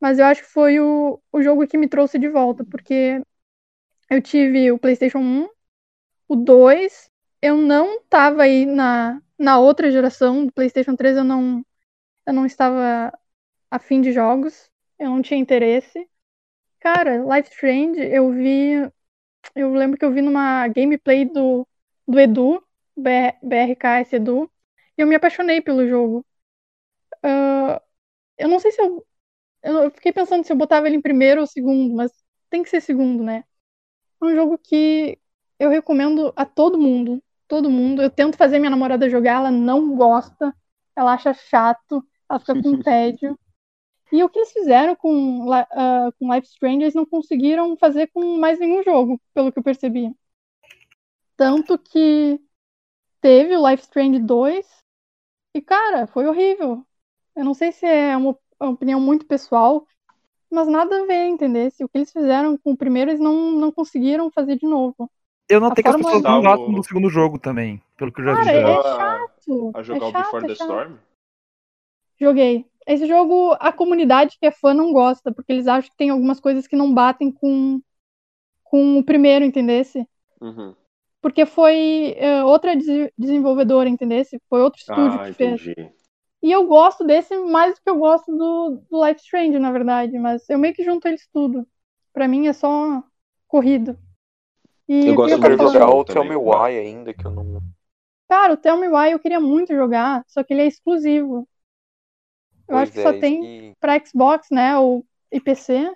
Mas eu acho que foi o, o jogo que me trouxe de volta, porque eu tive o PlayStation 1, o 2, eu não tava aí na, na outra geração do PlayStation 3, eu não, eu não estava afim de jogos, eu não tinha interesse. Cara, Life Strange, eu vi. Eu lembro que eu vi numa gameplay do, do Edu, BR, BRKS Edu, e eu me apaixonei pelo jogo. Ah, eu não sei se eu. Eu fiquei pensando se eu botava ele em primeiro ou segundo, mas tem que ser segundo, né? É um jogo que eu recomendo a todo mundo. Todo mundo. Eu tento fazer minha namorada jogar, ela não gosta. Ela acha chato, ela fica com tédio. E o que eles fizeram com, ah, com Life Strange, eles não conseguiram fazer com mais nenhum jogo, pelo que eu percebi. Tanto que teve o Life Strange 2 e, cara, foi horrível. Eu não sei se é uma uma opinião muito pessoal, mas nada a ver, entender? Se o que eles fizeram com o primeiro, eles não, não conseguiram fazer de novo. Eu notei A que as pessoas não gostam do segundo jogo também, pelo que eu já Cara, vi. é Chegou a- chato. A jogar é o chato, Before é the chato. Storm? Joguei. Esse jogo, a comunidade que é fã não gosta, porque eles acham que tem algumas coisas que não batem com, com o primeiro, entendesse? Uhum. Porque foi é, outra des- desenvolvedora, entendesse? Foi outro estúdio Ah, que fez. E eu gosto desse mais do que eu gosto do, do Life Strange, na verdade. Mas eu meio que junto eles tudo. Pra mim é só corrido. E Eu gosto falando? jogar o Tell Me. Why ainda, que eu não. Cara, o Tell Me Why eu queria muito jogar, só que ele é exclusivo. Eu acho Pois que é, só tem que- pra Xbox, né? Ou IPC.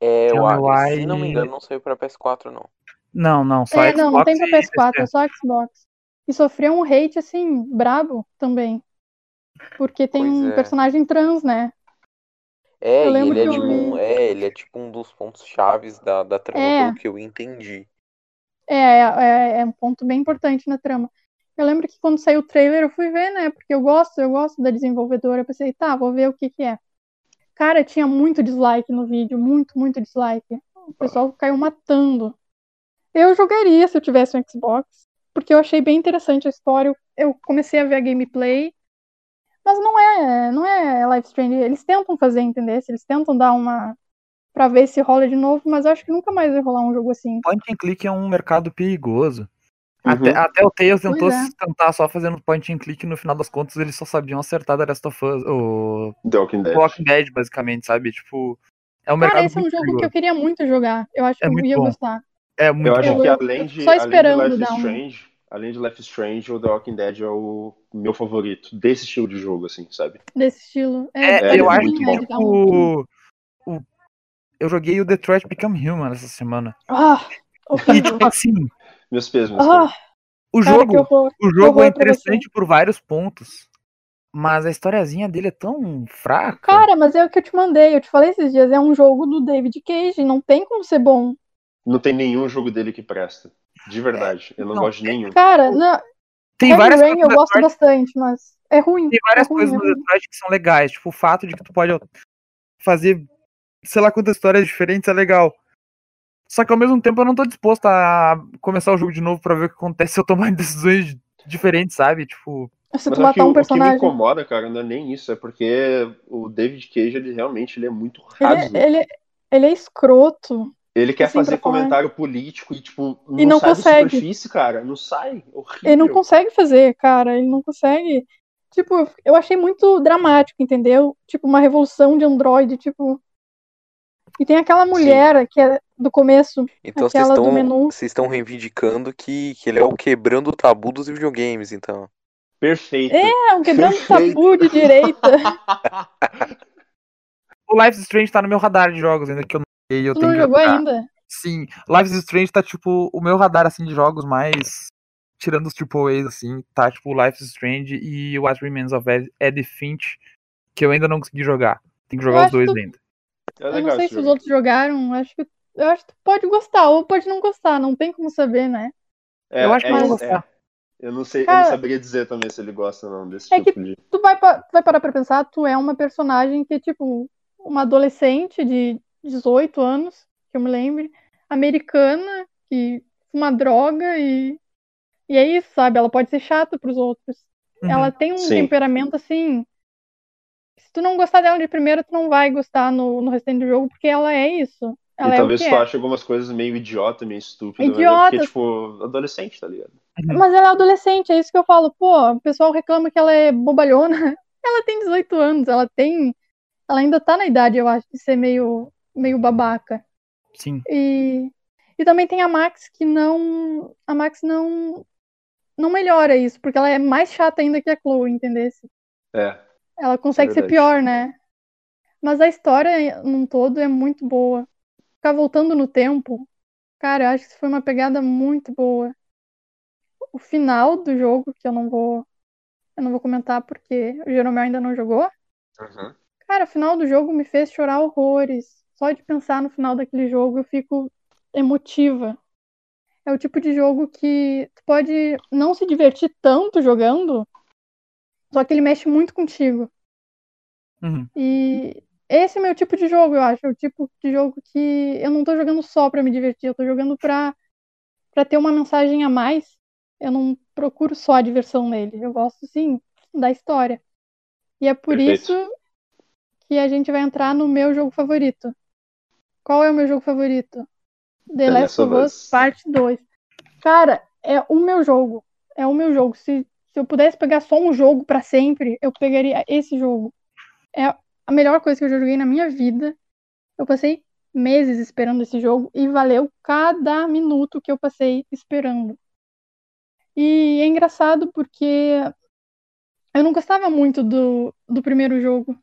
É, eu acho. Why- Se não me engano, não saiu pra PS4, não. Não, não, só É, Xbox não, não tem pra e PS4, PC. é só Xbox. E sofreu um hate, assim, brabo também. Porque tem Pois um é. personagem trans, né? É, ele é tipo um, é, ele é tipo um dos pontos chaves da, da trama, É. pelo que eu entendi. É, é, é um ponto bem importante na trama. Eu lembro que quando saiu o trailer eu fui ver, né? Porque eu gosto, eu gosto da desenvolvedora. Eu pensei, tá, vou ver o que que é. Cara, tinha muito dislike no vídeo, muito, muito dislike. O pessoal caiu matando. Eu jogaria se eu tivesse um Xbox, porque eu achei bem interessante a história. Eu comecei a ver a gameplay, mas não é, não é Life Strange. Eles tentam fazer, entender? Eles tentam dar uma pra ver se rola de novo, mas eu acho que nunca mais vai rolar um jogo assim. Point and click é um mercado perigoso. Uhum. Até, até o Tails tentou é. tentar só fazendo point and click, no final das contas eles só sabiam acertar The Last of Us, o The Walking Dead. Walking Dead, basicamente, sabe? Tipo, é um Cara, mercado esse é um jogo que perigoso. eu queria muito jogar. Eu acho que É eu muito ia bom. gostar. É muito Eu acho bom. que Eu- além eu de, só além de esperando Life dar um- Strange, além de Life is Strange, o The Walking Dead é o meu favorito desse estilo de jogo, assim, sabe? Desse estilo. É, É, eu é acho muito que, bom. tipo, o- eu joguei o Detroit Become Human essa semana. Ah, E, tipo assim, Meus pesos, meus Ah, o jogo, horror. o jogo é interessante por vários pontos, mas a historiazinha dele é tão fraca. Cara, mas é o que eu te mandei. Eu te falei esses dias. É um jogo do David Cage. Não tem como ser bom. Não tem nenhum jogo dele que presta. De verdade. Eu não, não, gosto de nenhum. Cara, não, tem Heavy várias Rain eu gosto Detroit, bastante, mas é ruim. tem várias é ruim, coisas é no ruim. Detroit que são legais, tipo o fato de que tu pode fazer sei lá quantas histórias diferentes é legal. Só que ao mesmo tempo eu não tô disposto a começar o jogo de novo pra ver o que acontece se eu tomar decisões diferentes, sabe? Tipo, Se tu matar o, um o que me personagem. incomoda, cara, não é nem isso. É porque o David Cage, ele realmente ele é muito Ele, raso. ele, ele é escroto. Ele quer assim, fazer comentário político e, tipo, não, E não sai consegue. da superfície, cara. Não sai. Horrível. Ele não consegue fazer, cara. Ele não consegue. Tipo, eu achei muito dramático, entendeu? Tipo, uma revolução de Android, tipo. E tem aquela mulher que é do começo, Então vocês estão menu. vocês estão reivindicando que, que ele é o quebrando o tabu dos videogames, então. Perfeito. É, um quebrando Perfeito. tabu de direita. o Life is Strange tá no meu radar de jogos ainda que eu joguei, eu Tu tenho não que jogou jogar. ainda? Sim, Life is Strange tá tipo o meu radar assim de jogos mais tirando os triple A's assim, tá tipo Life is Strange e What Remains of Ed- Finch, que eu ainda não consegui jogar. Tem que Eu jogar os acho dois que- ainda. É Eu não sei se os jogo. outros jogaram. Acho que, eu acho que tu pode gostar, ou pode não gostar. Não tem como saber, né? É, Eu acho que é, eu é. gostar. Eu não sei, eu Cara- não saberia dizer também se ele gosta ou não desse É tipo de. Tu vai, pa- tu vai parar pra pensar, tu é uma personagem que é tipo uma adolescente de 18 anos, que eu me lembre, americana, que fuma droga e. E é isso, sabe? Ela pode ser chata pros outros. Uhum. Ela tem um Sim. temperamento assim. Se tu não gostar dela de primeira, tu não vai gostar no, no restante do jogo, porque ela é isso. Ela e é talvez tu é. ache algumas coisas meio idiota, meio estúpida. Mas é Idiotas. porque, tipo, adolescente, tá ligado? Mas ela é adolescente, é isso que eu falo. Pô, o pessoal reclama que ela é bobalhona. Ela tem 18 anos, ela tem. Ela ainda tá na idade, eu acho, de ser meio, meio babaca. Sim. E, e também tem a Max que não. A Max não. Não melhora isso, porque ela é mais chata ainda que a Chloe, entendesse? É. Ela consegue ser verdade. pior, né? Mas a história num todo é muito boa. Ficar voltando no tempo, cara, eu acho que isso foi uma pegada muito boa. O final do jogo, que eu não vou. Eu não vou comentar porque o Jeromel ainda não jogou. Uhum. Cara, o final do jogo me fez chorar horrores. Só de pensar no final daquele jogo eu fico emotiva. É o tipo de jogo que tu pode não se divertir tanto jogando, só que ele mexe muito contigo. Uhum. E esse é o meu tipo de jogo, eu acho. É o tipo de jogo que eu não tô jogando só pra me divertir, eu tô jogando pra, pra ter uma mensagem a mais. Eu não procuro só a diversão nele. Eu gosto, sim, da história. E é por Perfeito. isso que a gente vai entrar no meu jogo favorito. Qual é o meu jogo favorito? The Last of Us Parte 2. Cara, é o meu jogo. É o meu jogo. Se, se eu pudesse pegar só um jogo pra sempre, eu pegaria esse jogo. É a melhor coisa que eu já joguei na minha vida. Eu passei meses esperando esse jogo e valeu cada minuto que eu passei esperando. E é engraçado porque eu não gostava muito do, do primeiro jogo.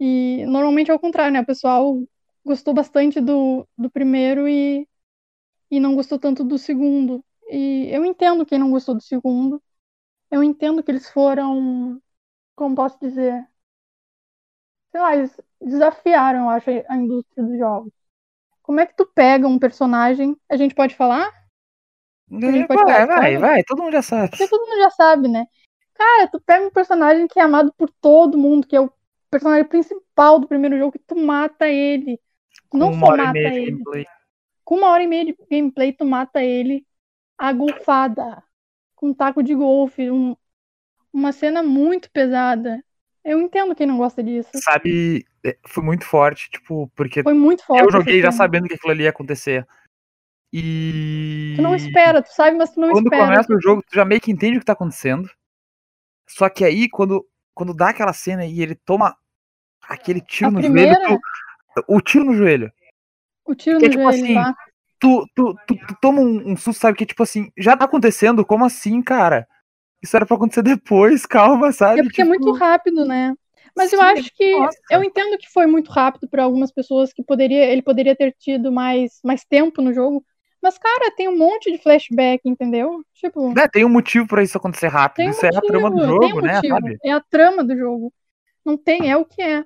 E normalmente é o contrário, né? O pessoal gostou bastante do, do primeiro e, e não gostou tanto do segundo. E eu entendo quem não gostou do segundo. Eu entendo que eles foram, como posso dizer, sei lá, eles desafiaram, eu acho, a indústria dos jogos. Como é que tu pega um personagem? A gente pode falar? gente pode Vai, falar vai, vai, todo mundo já sabe. Porque todo mundo já sabe, né? Cara, tu pega um personagem que é amado por todo mundo, que é o personagem princi- principal do primeiro jogo que tu mata ele. Não Com só uma hora e mata meia de ele. gameplay. Com uma hora e meia de gameplay, tu mata ele a golfada. Com um taco de golfe. um- uma cena muito pesada. Eu entendo quem não gosta disso. Sabe, é, foi muito forte, tipo, porque Foi muito forte. eu joguei já sabendo que aquilo ali ia acontecer. E. Tu não espera, tu sabe, mas tu não quando espera. começa o jogo, tu já meio que entende o que tá acontecendo. Só que aí, quando, quando dá aquela cena e ele toma aquele tiro A no primeira, joelho, tu- o tiro no joelho. o tiro que é no tipo joelho assim, lá. Tu, tu, tu, tu toma um, um susto, sabe? Que tipo assim, já tá acontecendo? Como assim, cara? Isso era pra acontecer depois, calma, sabe? É porque é Tipo, muito rápido, né? Mas eu sim, acho que nossa. eu entendo que foi muito rápido para algumas pessoas que poderia, ele poderia ter tido mais, mais tempo no jogo. Mas cara, tem um monte de flashback, entendeu? Tipo, né, tem um motivo pra isso acontecer rápido. um isso é a trama do motivo, jogo, um né? motivo. Sabe? É a trama do jogo. Não tem, é o que é.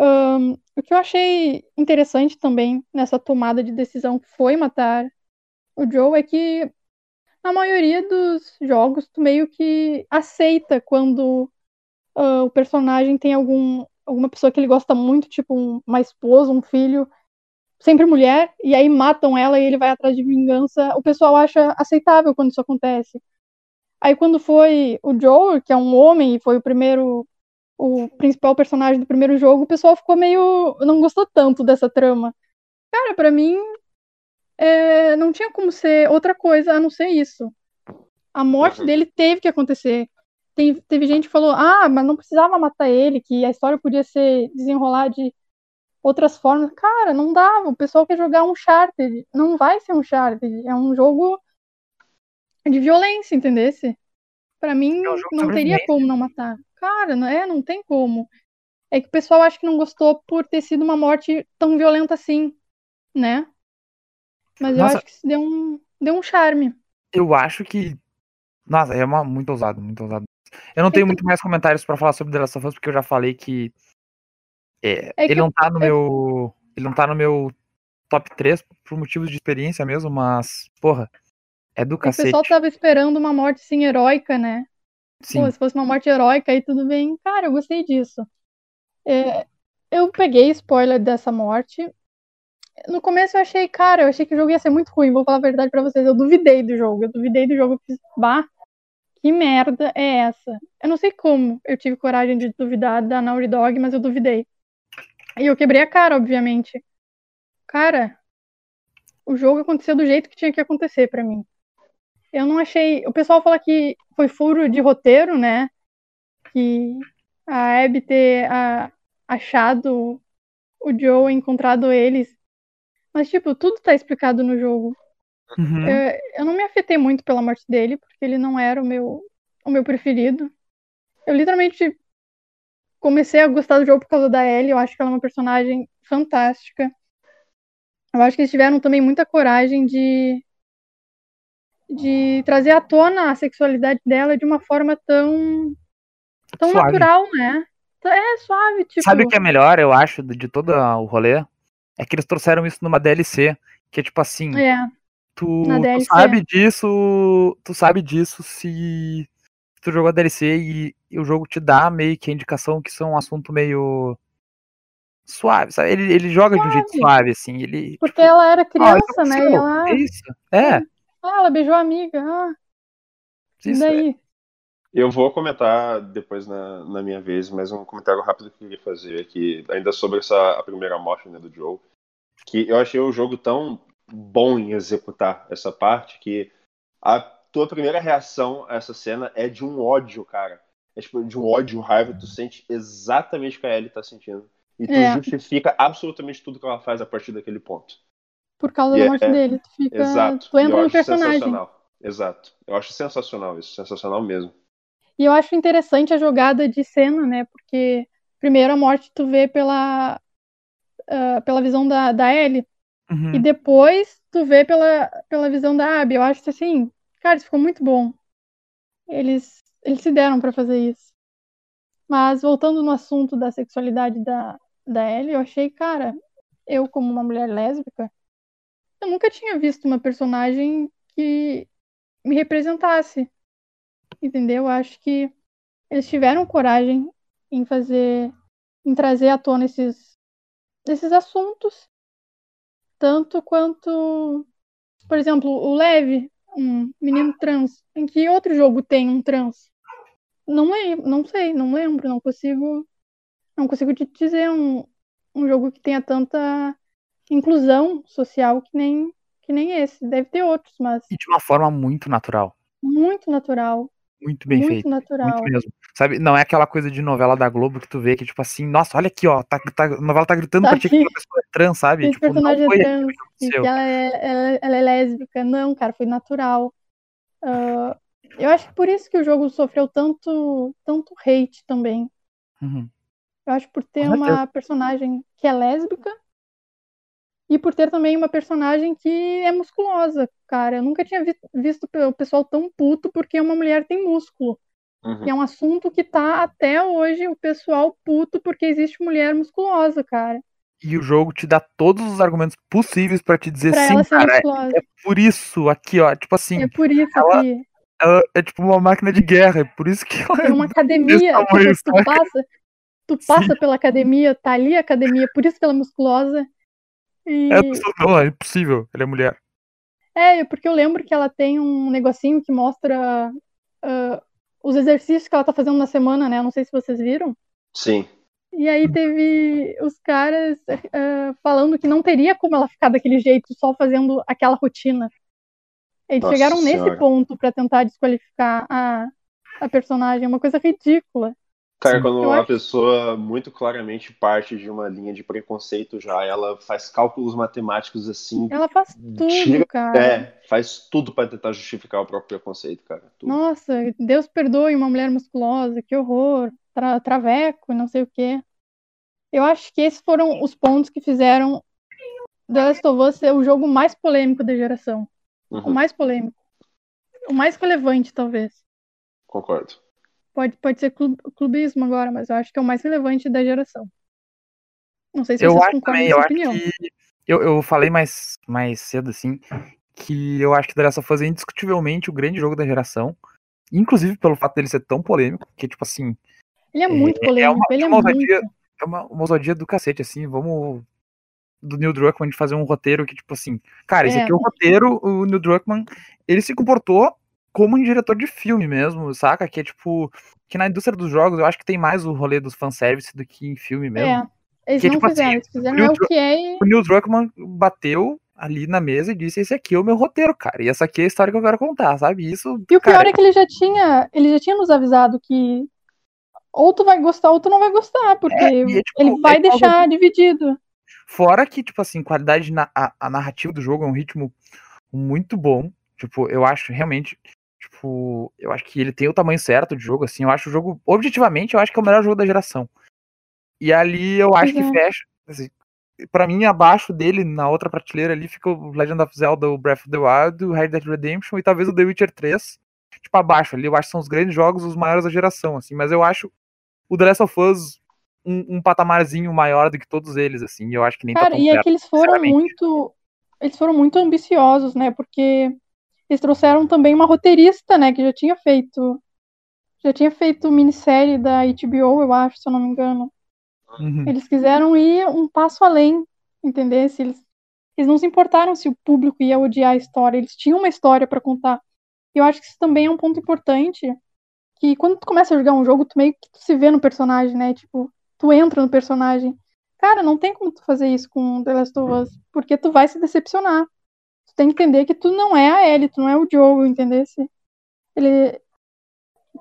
Ahn, o que eu achei interessante também nessa tomada de decisão que foi matar o Joe é que na maioria dos jogos tu meio que aceita quando ah, o personagem tem algum, alguma pessoa que ele gosta muito, tipo um- uma esposa, um filho, sempre mulher, e aí matam ela e ele vai atrás de vingança. O pessoal acha aceitável quando isso acontece. Aí quando foi o Joel, que é um homem e foi o primeiro, o principal personagem do primeiro jogo, o pessoal ficou meio, não gostou tanto dessa trama. Cara, pra mim é, não tinha como ser outra coisa a não ser isso. A morte Uhum. dele teve que acontecer. Tem- teve gente que falou, ah, mas não precisava matar ele, que a história podia ser desenrolar de outras formas. Cara, não dava. O pessoal quer jogar um Uncharted. Não vai ser um Uncharted. É um jogo de violência, entendesse? Pra mim, É um não teria como não matar. Cara, não é, não tem como. É que o pessoal acha que não gostou por ter sido uma morte tão violenta assim, né? Mas eu Nossa. acho que isso deu um, deu um charme. Eu acho que. Nossa, é uma, muito ousado, muito ousado. Eu não tenho muito mais comentários pra falar sobre The Last of Us, porque eu já falei que. é, É que ele eu- não tá no eu- meu. Ele não tá no meu top 3 por motivos de experiência mesmo, mas, porra, é do O cacete. pessoal tava esperando uma morte assim heróica, né? Pô, se fosse uma morte heróica aí tudo bem. Cara, eu gostei disso. É, eu peguei spoiler dessa morte. No começo eu achei, cara, eu achei que o jogo ia ser muito ruim, vou falar a verdade pra vocês. Eu duvidei do jogo, eu duvidei do jogo. Eu fiz, bah, que merda é essa? Eu não sei como eu tive coragem de duvidar da Naughty Dog, mas eu duvidei. E eu quebrei a cara, obviamente. Cara, o jogo aconteceu do jeito que tinha que acontecer pra mim. Eu não achei. O pessoal fala que foi furo de roteiro, né? Que a Abby ter ah, achado o Joe, encontrado eles. Mas, tipo, tudo tá explicado no jogo. Uhum. É, eu não me afetei muito pela morte dele, porque ele não era o meu, o meu preferido. Eu literalmente comecei a gostar do jogo por causa da Ellie. Eu acho que ela é uma personagem fantástica. Eu acho que eles tiveram também muita coragem de, de trazer à tona a sexualidade dela de uma forma tão, tão Suave. natural, né? É suave, tipo. Sabe o que é melhor, eu acho, de todo o rolê? É que eles trouxeram isso numa DLC, que é tipo assim, É, tu, tu sabe disso, tu sabe disso se tu jogou a DLC e, e o jogo te dá meio que a indicação que isso é um assunto meio suave, sabe? Ele, ele joga de um jeito Suave. suave, assim, ele... porque ela era ah, criança, né? E ela, É isso, é, ah, ela beijou a amiga. Ah, e isso, é. daí? Eu vou comentar depois na, na minha vez, mas um comentário rápido que eu queria fazer aqui, ainda sobre essa a primeira morte né, do Joe, que eu achei o jogo tão bom em executar essa parte que a tua primeira reação a essa cena é de um ódio, cara. É tipo, de um ódio, raiva, tu sente exatamente o que a Ellie tá sentindo. E tu É. justifica absolutamente tudo que ela faz a partir daquele ponto. Por causa E da é- morte dele. Tu fica. Exato. Tu eu entra no acho personagem. sensacional. Exato. Eu acho sensacional isso, sensacional mesmo. E eu acho interessante a jogada de cena, né? Porque primeiro a morte tu vê pela, ah, pela visão da, da Ellie. Uhum. E depois tu vê pela, pela visão da Abby. Eu acho que assim, cara, isso ficou muito bom. Eles, eles se deram pra fazer isso. Mas voltando no assunto da sexualidade da, da Ellie, eu achei, cara, eu como uma mulher lésbica, eu nunca tinha visto uma personagem que me representasse. Entendeu? Eu acho que eles tiveram coragem em fazer em trazer à tona esses, esses assuntos, tanto quanto, por exemplo, o Leve, um menino trans. Em que outro jogo tem um trans? Não lembro, não sei, não lembro, não consigo, não consigo te dizer um, um jogo que tenha tanta inclusão social que nem que nem esse. Deve ter outros, mas E de uma forma muito natural. muito natural, Muito bem muito feito. natural. Muito mesmo. Sabe, não é aquela coisa de novela da Globo que tu vê que, tipo assim, nossa, olha aqui, ó, tá, tá, a novela tá gritando Tá pra ti que aquela pessoa é trans, sabe? Esse Tipo, não personagem foi é trans, que ela é, ela, ela é lésbica. Não, cara, foi natural. Ah, eu acho que por isso que o jogo sofreu tanto, tanto hate também. Uhum. Eu acho por ter uma personagem que é lésbica e por ter também uma personagem que é musculosa, cara. Eu nunca tinha vi- visto o pessoal tão puto porque uma mulher tem músculo. Uhum. E é um assunto que tá até hoje o pessoal puto porque existe mulher musculosa, cara. E o jogo te dá todos os argumentos possíveis pra te dizer Pra sim, cara, é musculosa. por isso aqui, ó, tipo assim, É por isso ela- que ela é tipo uma máquina de guerra, é por isso que ela tem uma academia, tamanho, tu passa, tu passa pela academia, tá ali a academia, por isso que ela é musculosa. E é, a pessoa, não, é impossível, ela é mulher. É, porque eu lembro que ela tem um negocinho que mostra ah, os exercícios que ela tá fazendo na semana, né? Não sei se vocês viram. Sim. E aí teve os caras ah, falando que não teria como ela ficar daquele jeito, só fazendo aquela rotina. Eles Nossa chegaram nesse Senhora. ponto pra tentar desqualificar a, a personagem, é uma coisa ridícula. Cara, Sim. quando uma acho- pessoa muito claramente parte de uma linha de preconceito já, ela faz cálculos matemáticos assim. Ela faz tudo, Tira- cara. É, faz tudo pra tentar justificar o próprio preconceito, cara. Tudo. Nossa, Deus perdoe uma mulher musculosa, que horror, tra- traveco, não sei o quê. Eu acho que esses foram os pontos que fizeram The Last of Us ser o jogo mais polêmico da geração. O Uhum, mais polêmico. O mais relevante, talvez. concordo. Pode, pode ser clu- clubismo agora, mas eu acho que é o mais relevante da geração. Não sei se Eu vocês acho concordam também, com eu essa acho opinião. que. Eu, eu falei mais, mais cedo, assim, que eu acho que The Last of Us é indiscutivelmente o grande jogo da geração. Inclusive pelo fato dele ser tão polêmico, que, tipo assim, Ele é muito é polêmico, uma- ele é uma muito. ousadia. é uma, uma ousadia do cacete, assim, vamos. Do Neil Druckmann de fazer um roteiro que, tipo assim, cara, esse É. aqui é o roteiro, o Neil Druckmann, ele se comportou como um diretor de filme mesmo, saca? Que é tipo. Que na indústria dos jogos eu acho que tem mais o rolê dos fanservice do que em filme mesmo. É. Eles Que, não tipo assim, fizeram, eles fizeram o é que é O Neil Druckmann bateu ali na mesa e disse: Esse aqui é o meu roteiro, cara. E essa aqui é a história que eu quero contar, sabe? Isso. E o pior cara, é que ele já tinha, ele já tinha nos avisado que ou tu vai gostar ou tu não vai gostar, porque é, tipo, ele vai é deixar dividido. Fora que, tipo assim, qualidade na a, a narrativa do jogo é um ritmo muito bom. Tipo, eu acho realmente. Tipo, eu acho que ele tem o tamanho certo de jogo, assim. Eu acho o jogo, objetivamente, eu acho que é o melhor jogo da geração. E ali eu acho Pois que fecha. Assim, pra mim, abaixo dele, na outra prateleira ali, fica o Legend of Zelda, o Breath of the Wild, o Red Dead Redemption e talvez o The Witcher 3. Tipo, abaixo ali, eu acho que são os grandes jogos, os maiores da geração, assim. Mas eu acho o The Last of Us um, um patamarzinho maior do que todos eles, assim. Eu acho que nem tá Cara, tão e é que eles foram muito, eles foram muito ambiciosos, né? Porque eles trouxeram também uma roteirista, né, que já tinha feito já tinha feito minissérie da HBO, eu acho, se eu não me engano. Uhum. Eles quiseram ir um passo além, entender? Se eles, eles não se importaram se o público ia odiar a história, eles tinham uma história pra contar. E eu acho que isso também é um ponto importante, que quando tu começa a jogar um jogo, tu meio que tu se vê no personagem, né? Tipo, tu entra no personagem. Cara, não tem como tu fazer isso com The Last of Us, porque tu vai se decepcionar. Tem que entender que tu não é a Ellie, tu não é o Joel, entender? Ele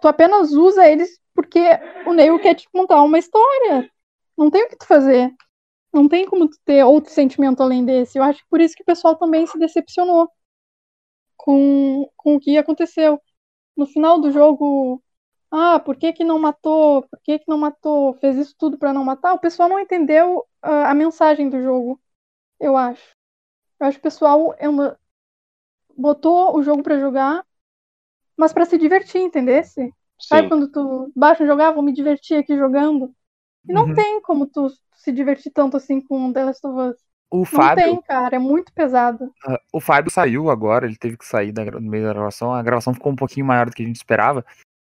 tu apenas usa eles porque o Neil quer te contar uma história. Não tem o que tu fazer. Não tem como tu ter outro sentimento além desse. Eu acho que por isso que o pessoal também se decepcionou com, com o que aconteceu. No final do jogo, ah, por que que não matou? Por que que não matou? Fez isso tudo pra não matar? O pessoal não entendeu ah, a mensagem do jogo, eu acho. Eu acho que o pessoal é uma- botou o jogo pra jogar, mas pra se divertir, entendesse? Sabe quando tu baixa um jogar, vou me divertir aqui jogando? E não Uhum. tem como tu se divertir tanto assim com The Last of Us. O Não Fábio, tem, cara, é muito pesado. ah, o Fábio saiu agora, ele teve que sair da no meio da gravação. A gravação ficou um pouquinho maior do que a gente esperava.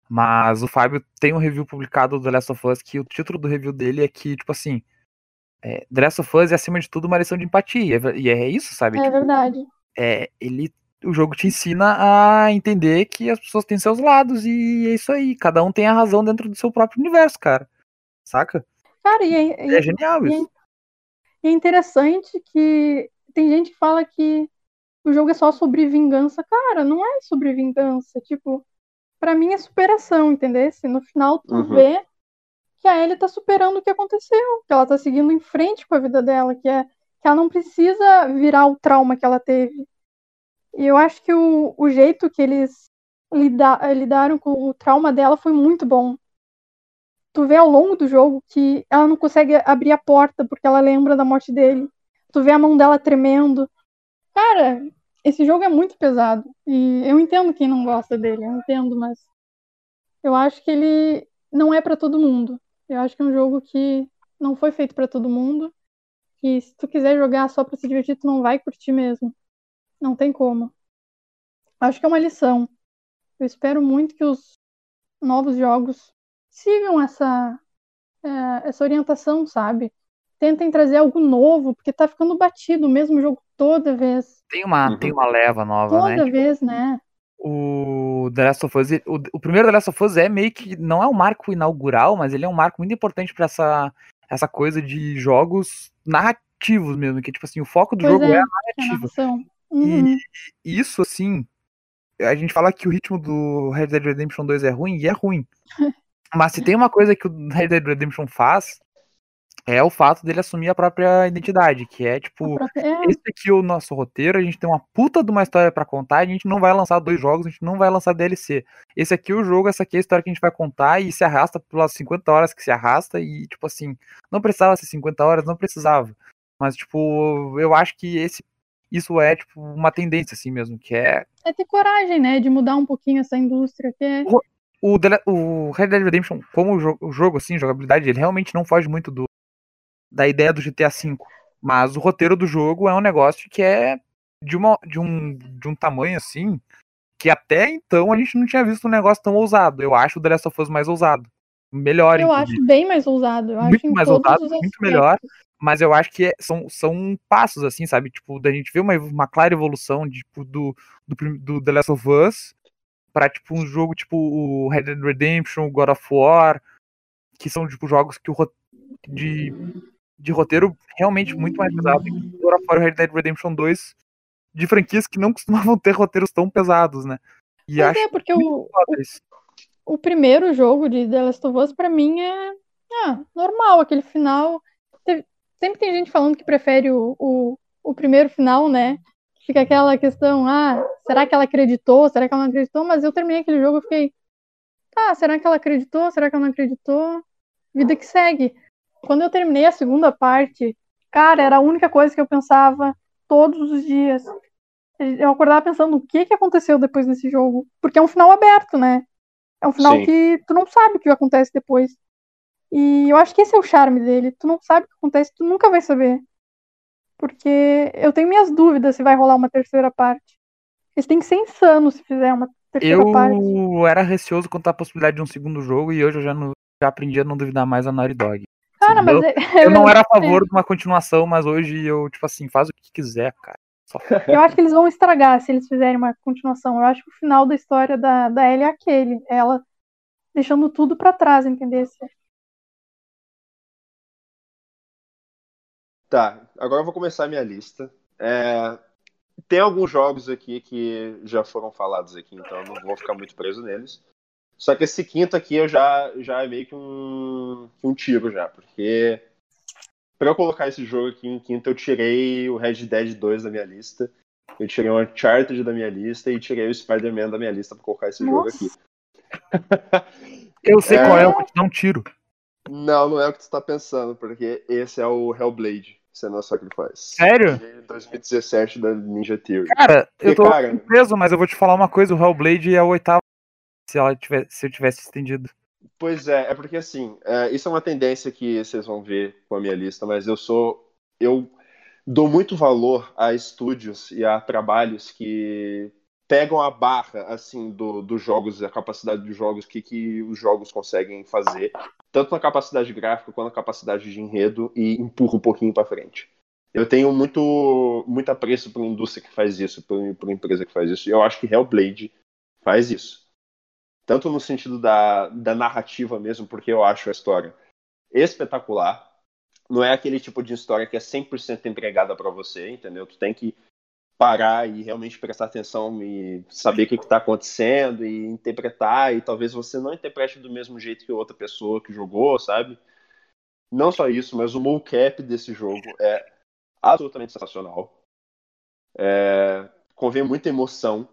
Mas o Fábio tem um review publicado do The Last of Us que o título do review dele é que, tipo assim, é, Last of Us é acima de tudo uma lição de empatia. E é isso, sabe? É Tipo, verdade. é, ele, o jogo te ensina a entender que as pessoas têm seus lados e é isso aí. Cada um tem a razão dentro do seu próprio universo, cara. Saca? Cara, e é, e É genial e é- isso. e é interessante que tem gente que fala que o jogo é só sobre vingança. Cara, não é sobre vingança. Tipo, pra mim é superação, entendeu? No final tu Uhum. vê que a Ellie tá superando o que aconteceu, que ela tá seguindo em frente com a vida dela, que é que ela não precisa virar o trauma que ela teve. E eu acho que o, o jeito que eles lida- lidaram com o trauma dela foi muito bom. Tu vê ao longo do jogo que ela não consegue abrir a porta porque ela lembra da morte dele. Tu vê a mão dela tremendo. Cara, esse jogo é muito pesado. E eu entendo quem não gosta dele, eu entendo, mas eu acho que ele não é pra todo mundo. Eu acho que é um jogo que não foi feito pra todo mundo. E se tu quiser jogar só pra se divertir, tu não vai curtir mesmo. Não tem como. Acho que é uma lição. Eu espero muito que os novos jogos sigam essa, é, essa orientação, sabe? Tentem trazer algo novo, porque tá ficando batido o mesmo jogo toda vez. Tem uma, Uhum. tem uma leva nova, Toda né? vez, né? O The Last of Us, o, o primeiro The Last of Us é meio que não é um marco inaugural, mas ele é um marco muito importante pra essa essa coisa de jogos narrativos mesmo, que tipo assim, o foco do Pois jogo é, é a a narrativa. narração. Uhum. E isso assim, a gente fala que o ritmo do Red Dead Redemption 2 é ruim e é ruim. Mas se tem uma coisa que o Red Dead Redemption faz, é o fato dele assumir a própria identidade, que é tipo, própria- é, esse aqui é o nosso roteiro, a gente tem uma puta de uma história pra contar, a gente não vai lançar dois jogos, a gente não vai lançar DLC. Esse aqui é o jogo, essa aqui é a história que a gente vai contar e se arrasta pelas 50 horas que se arrasta e tipo assim, não precisava ser 50 horas, não precisava. Mas tipo, eu acho que esse isso é tipo uma tendência assim mesmo, que é é ter coragem, né? De mudar um pouquinho essa indústria. Que é... o, Le- o Red Dead Redemption, como o jogo, o jogo assim, jogabilidade, ele realmente não foge muito do da ideia do GTA V. Mas o roteiro do jogo é um negócio que é de, uma, de, um, de um tamanho assim que até então a gente não tinha visto um negócio tão ousado. Eu acho o The Last of Us mais ousado. Melhor, Eu inclusive. acho bem mais ousado. Eu Muito acho mais ousado, muito melhor. Mas eu acho que é- são, são passos, assim, sabe? Tipo, da gente ver uma, uma clara evolução de, tipo, do, do, do The Last of Us pra, tipo, um jogo tipo o Red Dead Redemption, God of War, que são, tipo, jogos que o de, de roteiro realmente muito mais pesado. que o e o Red Dead Redemption 2 de franquias que não costumavam ter roteiros tão pesados, né? E acho é, porque o, isso. o primeiro jogo de The Last of Us, pra mim, é ah, normal, aquele final. Teve- sempre tem gente falando que prefere o, o, o primeiro final, né? Fica aquela questão, ah, será que ela acreditou? Será que ela não acreditou? Mas eu terminei aquele jogo e fiquei, ah, será que ela acreditou? Será que ela não acreditou? Vida que segue. Quando eu terminei a segunda parte, cara, era a única coisa que eu pensava todos os dias. Eu acordava pensando o que que aconteceu depois desse jogo. Porque é um final aberto, né? É um final Sim. que tu não sabe o que acontece depois. E eu acho que esse é o charme dele. Tu não sabe o que acontece, tu nunca vai saber. Porque eu tenho minhas dúvidas se vai rolar uma terceira parte. Eles têm que ser insanos se fizer uma terceira parte. Eu era receoso quanto à possibilidade de um segundo jogo e hoje eu já, não, já aprendi a não duvidar mais da Naughty Dog. Cara, Assim, mas eu, é- eu não era a favor de uma continuação, mas hoje eu, tipo assim, faz o que quiser, cara. Só Eu acho que eles vão estragar se eles fizerem uma continuação. Eu acho que o final da história da, da Ellie é aquele. Ela deixando tudo pra trás, entendeu? Tá, agora eu vou começar a minha lista. É, tem alguns jogos aqui que já foram falados aqui, então eu não vou ficar muito preso neles. Só que esse quinto aqui eu já, já é meio que um, que um tiro já, porque pra eu colocar esse jogo aqui em quinto eu tirei o Red Dead 2 da minha lista, eu tirei o Uncharted da minha lista e tirei o Spider-Man da minha lista pra colocar esse jogo Nossa. aqui. Eu sei É. qual é, eu vou te dar um tiro. Não, não é o que tu tá pensando, porque esse é o Hellblade, Senua Sacrifice. Sério? De 2017 da Ninja Theory. Cara, eu tô cara- surpreso, mas eu vou te falar uma coisa, o Hellblade é o oitavo se, ela tivesse, se eu tivesse estendido. Pois é, é porque assim, é, isso é uma tendência que vocês vão ver com a minha lista, mas eu sou. Eu dou muito valor a estúdios e a trabalhos que pegam a barra assim do, dos jogos, a capacidade dos jogos, o que, que os jogos conseguem fazer, tanto na capacidade gráfica quanto na capacidade de enredo, e empurra um pouquinho para frente. Eu tenho muito, muito apreço por indústria que faz isso, por, por empresa que faz isso. Eu acho que Hellblade faz isso. Tanto no sentido da, da narrativa mesmo, porque eu acho a história espetacular. Não é aquele tipo de história que é 100% entregada para você, entendeu? Tu tem que parar e realmente prestar atenção e saber o que está acontecendo e interpretar, e talvez você não interprete do mesmo jeito que outra pessoa que jogou, sabe? Não só isso, mas o mocap desse jogo é absolutamente sensacional. É, convém muita emoção,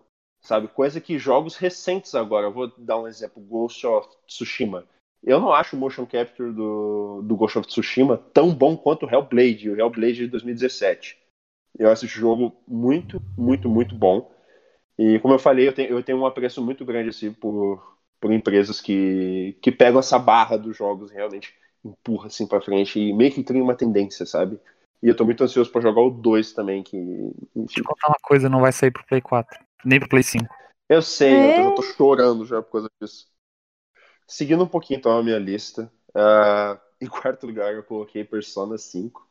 sabe? Coisa que jogos recentes agora, vou dar um exemplo, Ghost of Tsushima. Eu não acho o motion capture do, do Ghost of Tsushima tão bom quanto o Hellblade, o Hellblade de 2017. Eu acho esse jogo muito, muito, muito bom. E como eu falei, eu tenho, eu tenho um apreço muito grande assim, por, por empresas que, que pegam essa barra dos jogos realmente empurra assim para frente e meio que cria uma tendência, sabe? E eu tô muito ansioso para jogar o 2 também, que. Deixa eu contar uma coisa, não vai sair pro Play 4. Nem pro Play 5. Eu sei, É? eu tô chorando já por causa disso. Seguindo um pouquinho então a minha lista. ah, em quarto lugar eu coloquei Persona 5,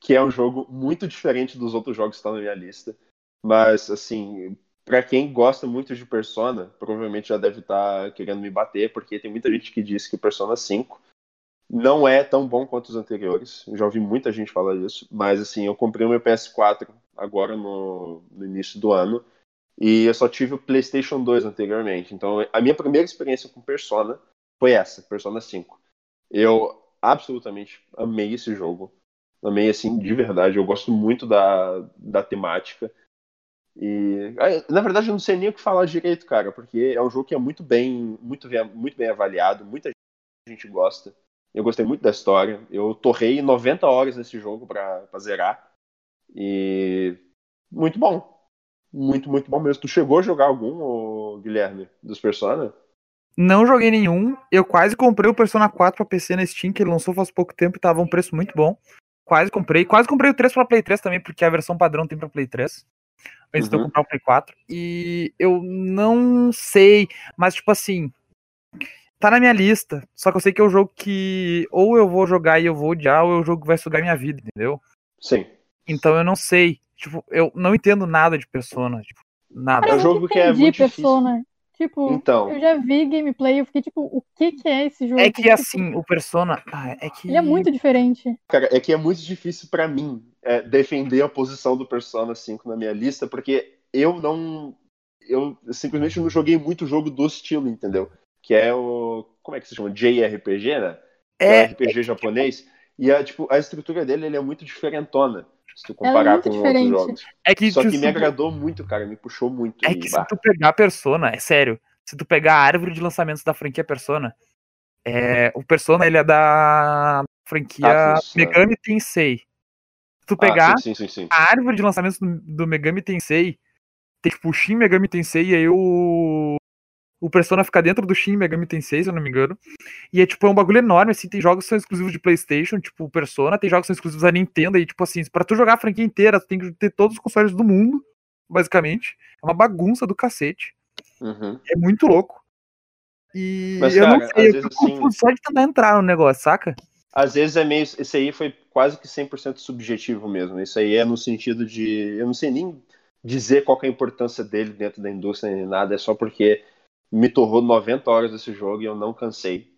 que é um jogo muito diferente dos outros jogos que estão na minha lista. Mas, assim, pra quem gosta muito de Persona, provavelmente já deve estar querendo me bater, porque tem muita gente que diz que Persona 5 não é tão bom quanto os anteriores. Eu já ouvi muita gente falar isso. Mas, assim, eu comprei o meu PS4 agora no, no início do ano. E eu só tive o PlayStation 2 anteriormente. Então, a minha primeira experiência com Persona foi essa, Persona 5. Eu absolutamente amei esse jogo. Amei, assim, de verdade. Eu gosto muito da, da temática. E, ah, na verdade, eu não sei nem o que falar direito, cara, porque é um jogo que é muito bem, muito, bem- muito bem avaliado, muita gente gosta. Eu gostei muito da história. Eu torrei 90 horas nesse jogo pra, pra zerar. E muito bom. Muito, muito bom mesmo. Tu chegou a jogar algum, Guilherme, dos Persona? Não joguei nenhum. Eu quase comprei o Persona 4 pra PC na Steam, que ele lançou faz pouco tempo e tava um preço muito bom. Quase comprei. Quase comprei o 3 pra Play 3 também, porque a versão padrão tem pra Play 3. Antes de eu Uhum. comprar o Play 4. E eu não sei, mas tipo assim. Tá na minha lista. Só que eu sei que é um jogo que ou eu vou jogar e eu vou odiar, ou é um jogo que vai sugar minha vida, entendeu? Sim. Então eu não sei. Tipo, eu não entendo nada de Persona. Tipo, nada. É um eu jogo que é muito difícil. Persona. Tipo, Então. eu já vi gameplay, eu fiquei tipo, o que que é esse jogo? É que Tipo, assim, o Persona. ah, É que. Ele é muito diferente. Cara, é que é muito difícil pra mim é, defender a posição do Persona 5 na minha lista, porque eu não. Eu simplesmente não joguei muito jogo do estilo, entendeu? Que é o. Como é que se chama? JRPG, né? É, É, um RPG japonês. E a, tipo, a estrutura dele ele é muito diferentona, se tu é comparar muito com diferente. outros jogos. é que, Só que me agradou muito, cara, me puxou muito. É que bah, se tu pegar a Persona, é sério, se tu pegar a árvore de lançamentos da franquia Persona, é, o Persona ele é da franquia né? Megami Tensei. Se tu ah, pegar sim, sim, sim, sim. a árvore de lançamentos do, do Megami Tensei, tem tipo o Shin Megami Tensei e aí o o Persona fica dentro do Shin Megami Tensei, se eu não me engano. E é tipo é um bagulho enorme assim, tem jogos que são exclusivos de PlayStation, tipo o Persona, tem jogos que são exclusivos da Nintendo e tipo assim, pra tu jogar a franquia inteira, tu tem que ter todos os consoles do mundo, basicamente. É uma bagunça do cacete. Uhum. É muito louco. E Mas, eu não cara, sei, às eu fico assim- confuso só de tentar entrar no negócio, saca? Às vezes é meio. Esse aí foi quase que 100% subjetivo mesmo. Isso aí é no sentido de. Eu não sei nem dizer qual é a importância dele dentro da indústria nem nada, é só porque me torrou 90 horas esse jogo e eu não cansei.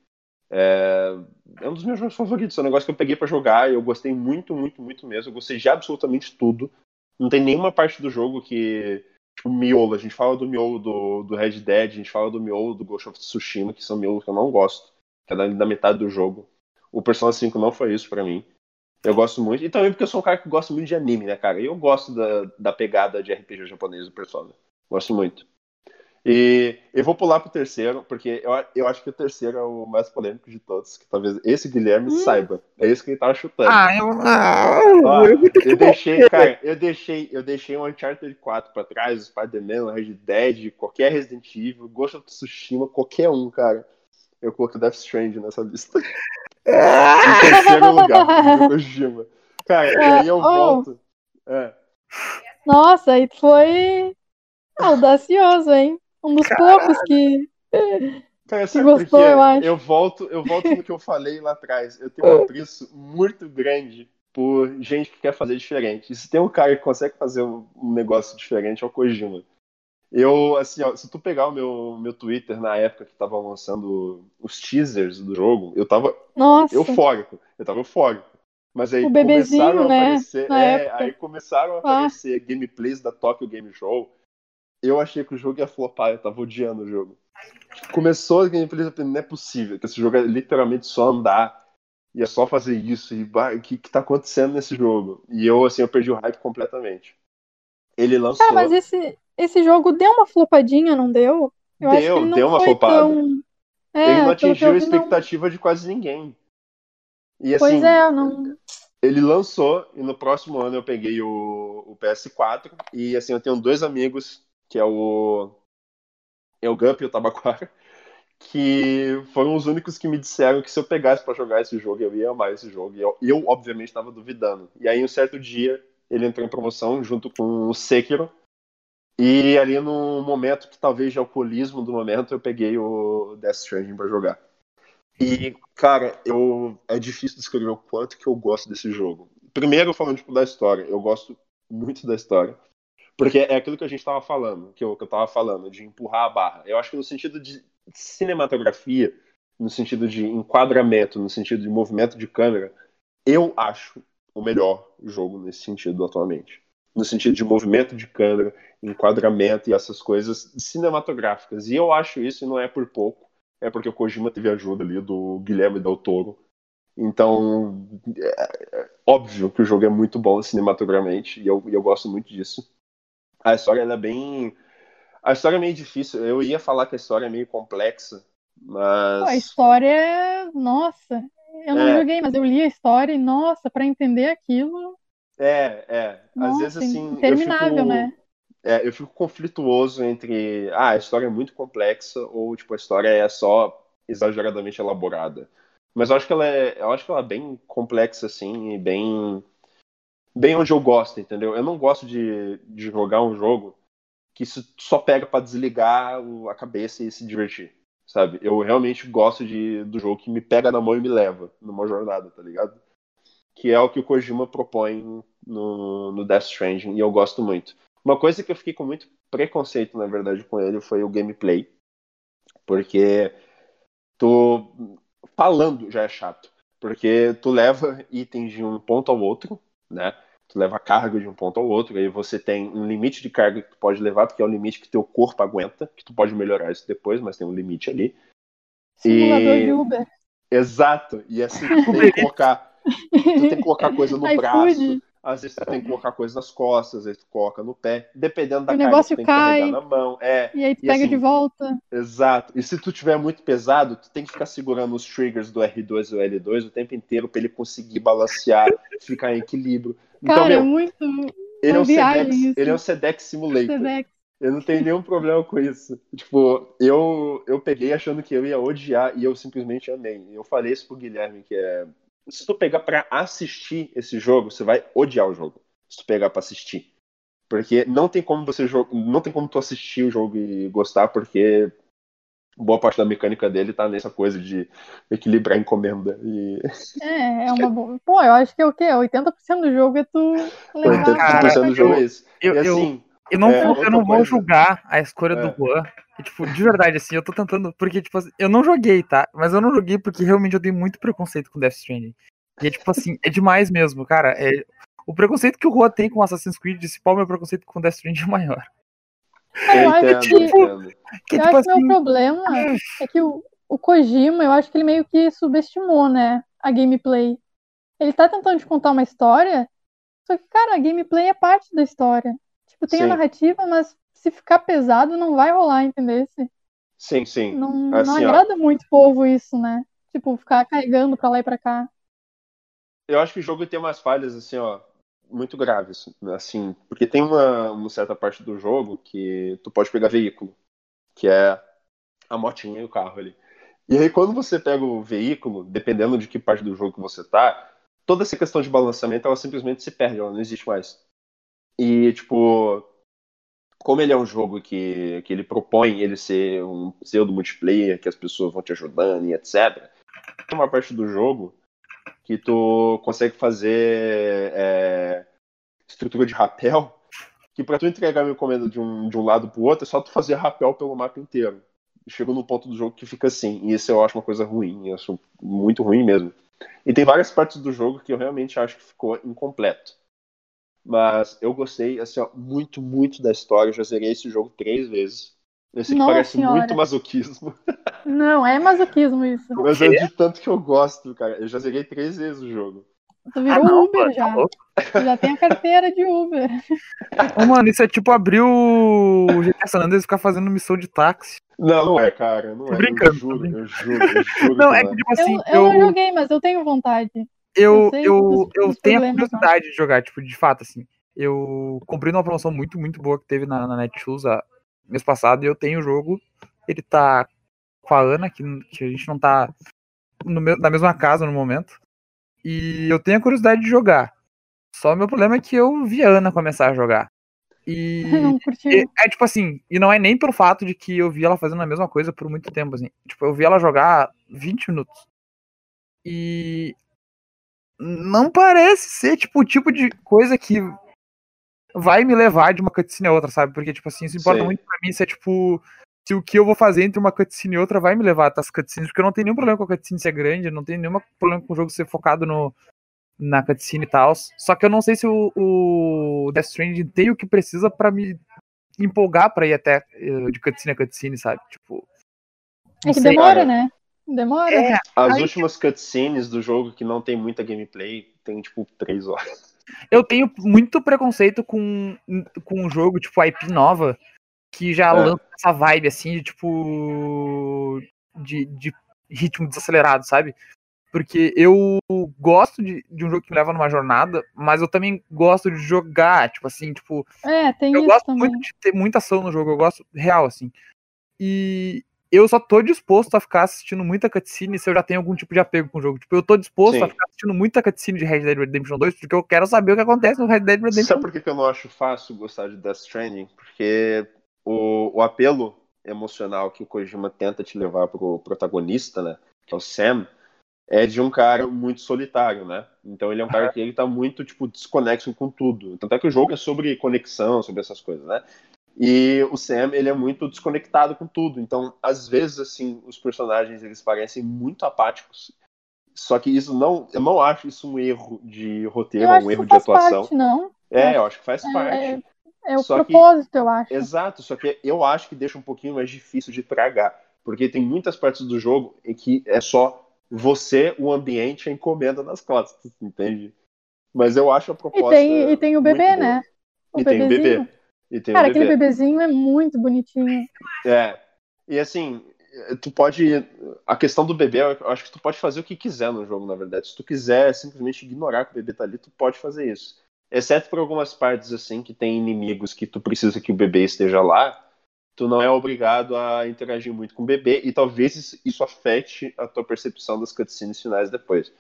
É, é um dos meus jogos favoritos, é um negócio que eu peguei pra jogar e eu gostei muito, muito, muito mesmo. Eu gostei de absolutamente tudo. Não tem nenhuma parte do jogo que. Tipo, miolo. A gente fala do miolo do, do Red Dead, a gente fala do miolo do Ghost of Tsushima, que são miolos que eu não gosto, que é da, da metade do jogo. O Persona 5 não foi isso pra mim. Eu gosto muito. E também porque eu sou um cara que gosta muito de anime, né, cara? E eu gosto da, da pegada de RPG japonês do Persona. Gosto muito. E eu vou pular pro terceiro, porque eu, eu acho que o terceiro é o mais polêmico de todos. Que talvez esse Guilherme Hum. saiba. É esse que ele tava chutando. Ah, eu. Ah, Ó, eu deixei, cara, eu deixei, eu deixei o Uncharted 4 pra trás, o Spider-Man, o Red Dead, qualquer Resident Evil, Ghost of Tsushima, qualquer um, cara. Eu coloquei Death Stranding nessa lista. Em terceiro lugar, o Kojima. Cara, e aí eu Oh. volto. É, Nossa, aí foi. Audacioso, hein? Um dos Caralho. poucos que. Cara, Que sabe por gostou, eu acho. Eu volto, eu volto no que eu falei lá atrás. Eu tenho um apreço muito grande por gente que quer fazer diferente. E se tem um cara que consegue fazer um negócio diferente, é o Kojima. Eu, assim, ó, se tu pegar o meu, meu Twitter na época que tava lançando os teasers do jogo, eu tava Nossa, eufórico. Eu tava eufórico. Mas aí O bebezinho, começaram a né, aparecer. é, aí começaram a Ah. aparecer gameplays da Tokyo Game Show. Eu achei que o jogo ia flopar, eu tava odiando o jogo. Começou a gameplay, eu falei, não é possível, que esse jogo é literalmente só andar. E é só fazer isso. E o que, que tá acontecendo nesse jogo? E eu, assim, eu perdi o hype completamente. Ele lançou. Cara, mas esse, esse jogo deu uma flopadinha, não deu? Eu Deu, não deu uma flopada. tão. É, ele não atingiu a vi, não- expectativa de quase ninguém. E assim, Pois é, não. ele lançou e no próximo ano eu peguei o, o PS4 e assim eu tenho dois amigos que é o é o Gump e o Tabaquara que foram os únicos que me disseram que se eu pegasse pra jogar esse jogo eu ia amar esse jogo. E eu, eu obviamente estava duvidando. E aí um certo dia ele entrou em promoção junto com o Sekiro. E ali no momento que talvez de alcoolismo do momento eu peguei o Death Stranding pra jogar. E, cara, eu é difícil descrever o quanto que eu gosto desse jogo. Primeiro, falando tipo, da história, eu gosto muito da história. Porque é aquilo que a gente tava falando, que eu, que eu tava falando, de empurrar a barra. Eu acho que no sentido de cinematografia, no sentido de enquadramento, no sentido de movimento de câmera, eu acho o melhor jogo nesse sentido atualmente. No sentido de movimento de câmera, enquadramento e essas coisas cinematográficas. E eu acho isso, e não é por pouco, é porque o Kojima teve ajuda ali do Guilherme Del Toro. Então, é, é óbvio que o jogo é muito bom cinematograficamente, e eu, eu gosto muito disso. A história é bem. A história é meio difícil. Eu ia falar que a história é meio complexa, Pô, a mas. história é. Nossa, eu não É. joguei, mas eu li a história e, nossa, pra entender aquilo. É, é. Às Nossa, vezes assim. interminável, fico, né? É, eu fico conflituoso entre. Ah, a história é muito complexa, ou tipo, a história é só exageradamente elaborada. Mas eu acho que ela é. Eu acho que ela é bem complexa, assim, e bem. Bem onde eu gosto, entendeu? Eu não gosto de, de jogar um jogo que só pega pra desligar a cabeça e se divertir, sabe? Eu realmente gosto de, do jogo que me pega na mão e me leva numa jornada, tá ligado? Que é o que o Kojima propõe no, no Death Stranding, e eu gosto muito. Uma coisa que eu fiquei com muito preconceito, na verdade, com ele foi o gameplay. Porque tu falando já é chato. Porque tu leva itens de um ponto ao outro, né? Tu leva carga de um ponto ao outro, aí você tem um limite de carga que tu pode levar, porque é o limite que teu corpo aguenta, que tu pode melhorar isso depois, mas tem um limite ali. Simulador E- de Uber. Exato. E assim, tu tem que colocar, tu tem que colocar coisa no braço, às vezes tu tem que colocar coisa nas costas, às vezes tu coloca no pé, dependendo da O carga negócio tu tem cai. que carregar na mão. É, E aí tu E pega assim, de volta. exato. E se tu tiver muito pesado, tu tem que ficar segurando os triggers do R2 e do L2 o tempo inteiro pra ele conseguir balancear, ficar em equilíbrio. Então, Cara, é meu, muito. ele é um Sedex, isso. ele é um Sedex Simulator. Sedex. Eu não tenho nenhum problema com isso. Tipo, eu, eu peguei achando que eu ia odiar e eu simplesmente amei. Eu falei isso pro Guilherme, que é. Se tu pegar pra assistir esse jogo, você vai odiar o jogo. Se tu pegar pra assistir. Porque não tem como você jogar. Não tem como tu assistir o jogo e gostar, porque boa parte da mecânica dele tá nessa coisa de equilibrar a encomenda. E É, é uma boa. Pô, eu acho que é o quê? 80% do jogo é tu levar. 80% Cara, do jogo é isso. eu- e eu- assim, Eu não, É, vou- eu não vou julgar a escolha É. do Juan. E, tipo, de verdade, assim, eu tô tentando. Porque, tipo assim, eu não joguei, tá? Mas eu não joguei porque realmente eu tenho muito preconceito com Death Stranding. E é tipo assim, é demais mesmo, cara. É... O preconceito que o Juan tem com Assassin's Creed, esse pau, meu preconceito com Death Stranding é maior. Eu acho entendo, que- entendo. Que é eu tipo acho que assim. meu problema é que o, o Kojima, eu acho que ele meio que subestimou, né, a gameplay. Ele tá tentando te contar uma história, só que, cara, a gameplay é parte da história. Tipo, tem a Sim. narrativa, mas se ficar pesado, não vai rolar, entendeu? Sim, sim. Não, não Assim, ó. agrada muito o povo isso, né? Tipo, ficar carregando pra lá e pra cá. Eu acho que o jogo tem umas falhas, assim, ó, muito graves, assim, porque tem uma, uma certa parte do jogo que tu pode pegar veículo, que é a motinha e o carro ali. E aí, quando você pega o veículo, dependendo de que parte do jogo que você tá, toda essa questão de balanceamento, ela simplesmente se perde, ela não existe mais. E, tipo, como ele é um jogo que, que ele propõe ele ser um pseudo multiplayer, que as pessoas vão te ajudando e etc. Tem uma parte do jogo que tu consegue fazer é, estrutura de rapel, que para tu entregar uma encomenda de um, de um lado pro outro, é só tu fazer rapel pelo mapa inteiro. Chegou no ponto do jogo que fica assim, e isso eu acho uma coisa ruim, eu acho muito ruim mesmo. E tem várias partes do jogo que eu realmente acho que ficou incompleto. Mas eu gostei, assim, ó, muito, muito da história. Eu já zerei esse jogo três vezes. Esse que parece Senhora. muito masoquismo. Não, é masoquismo isso. Mas é de tanto que eu gosto, cara. Eu já zerei três vezes o jogo. Tu virou Ah, não, Uber mano, tá já. Tu já tem a carteira de Uber. Ô, mano, isso é tipo abrir o GTA San Andreas e ficar fazendo missão de táxi. Não, não é, cara. Não é. brincando, eu juro, eu juro, eu juro. Não, é que tipo assim, eu, eu não eu, joguei, mas eu tenho vontade. eu, eu sei eu, eu tenho a problemas, não. curiosidade de jogar, tipo, de fato, assim. Eu comprei numa promoção muito, muito boa que teve na, na Netshoes a, mês passado e eu tenho o jogo. Ele tá com a Ana, que, que a gente não tá no na mesma casa no momento. E eu tenho a curiosidade de jogar. Só o meu problema é que eu vi a Ana começar a jogar. E Não curti. é, é tipo assim, e não é nem pelo fato de que eu vi ela fazendo a mesma coisa por muito tempo, assim. Tipo, eu vi ela jogar 20 minutos. E não parece ser, tipo, o tipo de coisa que vai me levar de uma cutscene a outra, sabe? Porque, tipo assim, isso importa Sim. muito pra mim se é, tipo, se o que eu vou fazer entre uma cutscene e outra vai me levar até as cutscenes, porque eu não tenho nenhum problema com a cutscene ser grande, não tenho nenhum problema com o jogo ser focado no, na cutscene e tal. Só que eu não sei se o, o Death Stranding tem o que precisa pra me empolgar pra ir até eh, de cutscene a cutscene, sabe? Tipo. É que sei, demora, cara. né? Demora. É, As Aí- últimas cutscenes do jogo que não tem muita gameplay tem tipo três horas. Eu tenho muito preconceito com, com um jogo, tipo, IP nova, que já É. lança essa vibe, assim, de, tipo. De, de ritmo desacelerado, sabe? Porque eu gosto de, de um jogo que me leva numa jornada, mas eu também gosto de jogar, tipo assim, tipo, É, tem eu isso gosto também. muito de ter muita ação no jogo, eu gosto real, assim. E eu só tô disposto a ficar assistindo muita cutscene se eu já tenho algum tipo de apego com o jogo. Tipo, eu tô disposto Sim. a ficar assistindo muita cutscene de Red Dead Redemption 2, porque eu quero saber o que acontece no Red Dead Redemption Sabe por que que eu não acho fácil gostar de Death Stranding? Porque o, o apelo emocional que o Kojima tenta te levar pro protagonista, né? Que é o Sam, é de um cara muito solitário, né? Então ele é um cara que ele tá muito, tipo, desconexo com tudo. Tanto é que o jogo é sobre conexão, sobre essas coisas, né? E o Sam, ele é muito desconectado com tudo. Então, às vezes, assim, os personagens, eles parecem muito apáticos. Só que isso não... Eu não acho isso um erro de roteiro, um que erro de atuação. parte, não. É, eu acho que faz É, parte. É o Só que- propósito, eu acho. Exato, só que eu acho que deixa um pouquinho mais difícil de tragar. Porque tem muitas partes do jogo em que é só você, o ambiente e a encomenda nas costas, entende? Mas eu acho a E proposta. tem, e tem o bebê, né? O E tem o bebezinho. bebê. E tem Cara, aquele bebê. bebezinho é muito bonitinho. É. E assim, tu pode. A questão do bebê, eu acho que tu pode fazer o que quiser no jogo, na verdade. Se tu quiser simplesmente ignorar que o bebê tá ali, tu pode fazer isso. Exceto por algumas partes, assim, que tem inimigos que tu precisa que o bebê esteja lá, tu não é obrigado a interagir muito com o bebê, e talvez isso- isso afete a tua percepção das cutscenes finais depois.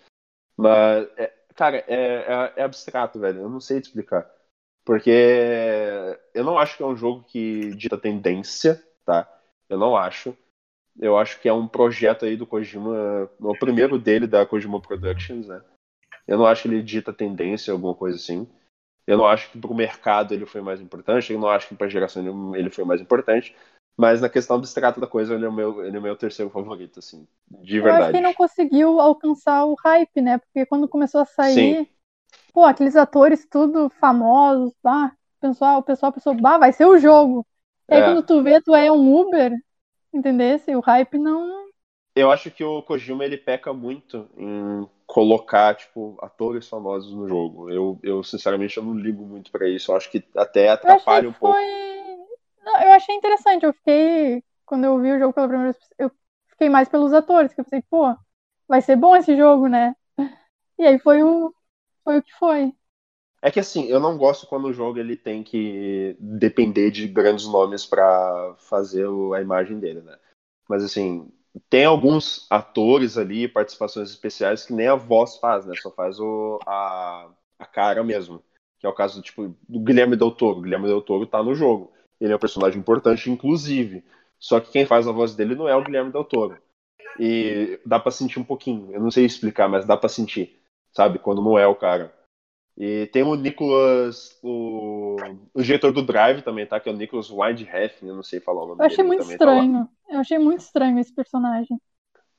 Mas, é- cara, é, é- é abstrato, velho. Eu não sei te explicar. Porque eu não acho que é um jogo que dita tendência, tá? Eu não acho. Eu acho que é um projeto aí do Kojima, o primeiro dele da Kojima Productions, né? Eu não acho que ele dita tendência, alguma coisa assim. Eu não acho que pro mercado ele foi mais importante, eu não acho que pra geração ele- foi mais importante. Mas na questão abstrata da coisa, ele é o meu, ele é o meu terceiro favorito, assim. De Eu acho verdade. que ele não conseguiu alcançar o hype, né? Porque quando começou a sair, Sim. Pô, aqueles atores tudo famosos, o pessoal, o pessoal pensou, bah, vai ser o jogo. E aí É. quando tu vê, tu é um Uber, entendesse? O hype não. Eu acho que o Kojima ele peca muito em colocar tipo atores famosos no jogo. Eu, eu sinceramente eu não ligo muito pra isso. Eu acho que até Eu atrapalha achei um que pouco. foi. Não, eu achei interessante. Eu fiquei. Quando eu vi o jogo pela primeira vez, eu fiquei mais pelos atores, que eu pensei, pô, vai ser bom esse jogo, né? E aí foi o. Foi o que foi. É que assim, eu não gosto quando o jogo ele tem que depender de grandes nomes pra fazer a imagem dele, né? Mas assim, tem alguns atores ali, participações especiais que nem a voz faz, né? Só faz o, a, a cara mesmo. Que é o caso tipo, do Guilherme Del Toro. O Guilherme Del Toro tá no jogo. Ele é um personagem importante, inclusive. Só que quem faz a voz dele não é o Guilherme Del Toro. E dá pra sentir um pouquinho. Eu não sei explicar, mas dá pra sentir. Sabe? Quando não é o cara. E tem o Nicholas, o, o diretor do Drive também, tá? Que é o Nicholas Windhef, eu não sei falar o nome Eu achei dele. muito tá estranho. eu achei muito estranho esse personagem.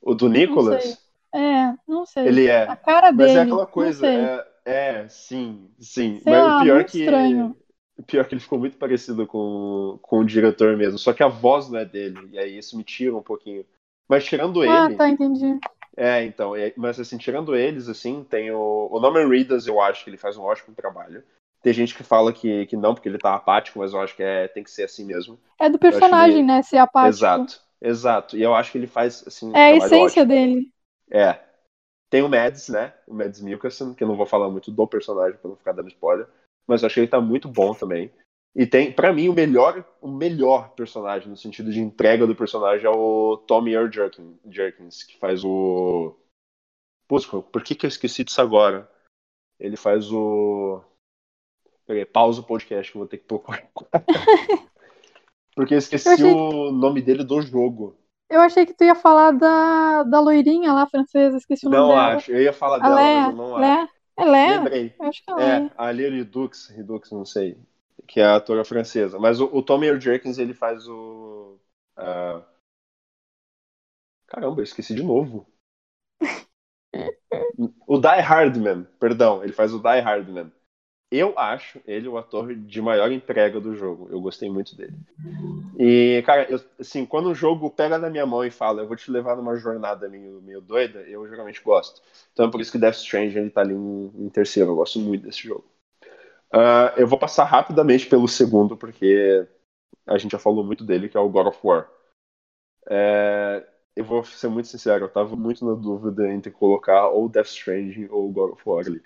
o do Não. Nicholas, É, não sei. ele é. A cara Mas dele. é aquela não coisa. É, é, sim, sim. Sei mas lá, o pior que. estranho. Pior que ele ficou muito parecido com, com o diretor mesmo. Só que a voz não é dele. E aí isso me tira um pouquinho. Mas tirando Ah, ele. tá, entendi. É, então, é- mas assim, tirando eles, assim, tem o, o Norman Reedus, eu acho que ele faz um ótimo trabalho. Tem gente que fala que, que não, porque ele tá apático, mas eu acho que é, tem que ser assim mesmo. É do personagem, meio- né? Ser apático. Exato, exato. E eu acho que ele faz, assim, um É a trabalho essência ótimo. dele. É. Tem o Mads, né? O Mads Mikkelsen, que eu não vou falar muito do personagem pra não ficar dando spoiler, mas eu acho que ele tá muito bom também. E tem, pra mim, o melhor, o melhor personagem no sentido de entrega do personagem é o Tommy Earl Jerkin, Jerkins, que faz o Putz, por que que eu esqueci disso agora? Ele faz o Peraí, pausa o podcast que eu vou ter que procurar. Porque eu esqueci Eu achei- o nome dele do jogo. Eu achei que tu ia falar da, da loirinha lá, francesa, esqueci o nome Não dela. acho. Eu ia falar A dela, mas Léa. eu não acho. Léa? É Léa? Lembrei. Eu acho que é Léa. É, a Lia Redux, Redux, não sei, que é a atora francesa. Mas o, o Tommy Jerkins, ele faz o... ah, Caramba, eu esqueci de novo. o Die Hardman, perdão, ele faz o Die Hardman. Eu acho ele o ator de maior entrega do jogo. Eu gostei muito dele. E, cara, eu- assim, quando o jogo pega na minha mão e fala, eu vou te levar numa jornada meio, meio doida, eu geralmente gosto. Então é por isso que Death Stranding ele tá ali em, em terceiro. Eu gosto muito desse jogo. Ah, eu vou passar rapidamente pelo segundo, porque a gente já falou muito dele, que é o God of War. É, eu vou ser muito sincero, eu tava muito na dúvida entre colocar ou Death Stranding ou God of War ali.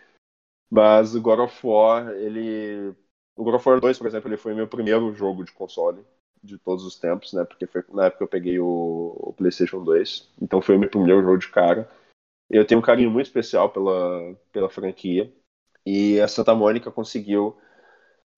Mas o God of War, ele. O God of War 2, por exemplo, ele foi meu primeiro jogo de console de todos os tempos, né? Porque foi na época eu peguei o, o PlayStation 2. Então foi o meu primeiro jogo de cara. Eu tenho um carinho muito especial pela, pela franquia. E a Santa Mônica conseguiu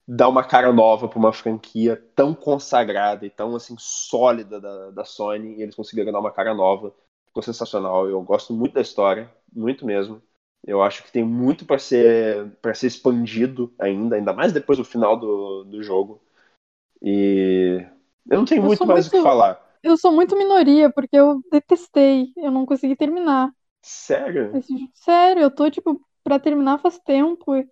dar uma cara nova para uma franquia tão consagrada e tão assim sólida da, da Sony. E eles conseguiram dar uma cara nova. Ficou sensacional. Eu gosto muito da história, muito mesmo. Eu acho que tem muito para ser para ser expandido ainda, ainda mais depois do final do, do jogo. E eu não tenho Eu muito mais o que muito- falar. Eu sou muito minoria, porque eu detestei. Eu não consegui terminar. Sério? esse. Sério, eu tô, tipo, pra terminar faz tempo. E,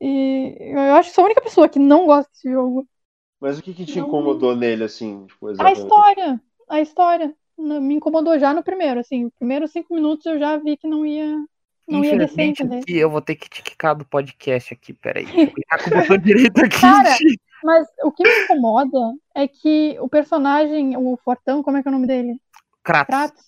e eu acho que sou a única pessoa que não gosta desse jogo. Mas o que, que te Não- incomodou nele, assim? Tipo, A história. A história. Me incomodou já no primeiro, assim. Os primeiros cinco minutos eu já vi que não ia. Não ia descer, aqui eu vou ter que te quicar do podcast aqui, peraí. Clicar com o botão direito aqui. Cara, Mas o que me incomoda é que o personagem, o Fortão, como é que é o nome dele? Kratos. Kratos.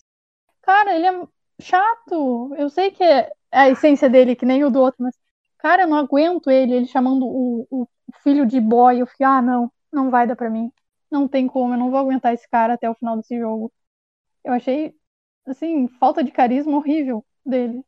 Cara, ele é chato. Eu sei que é a essência dele, que nem o do outro, mas, cara, eu não aguento ele, ele chamando o, o filho de boy. Eu fico, ah, não, não vai dar pra mim. Não tem como, eu não vou aguentar esse cara até o final desse jogo. Eu achei, assim, falta de carisma horrível dele.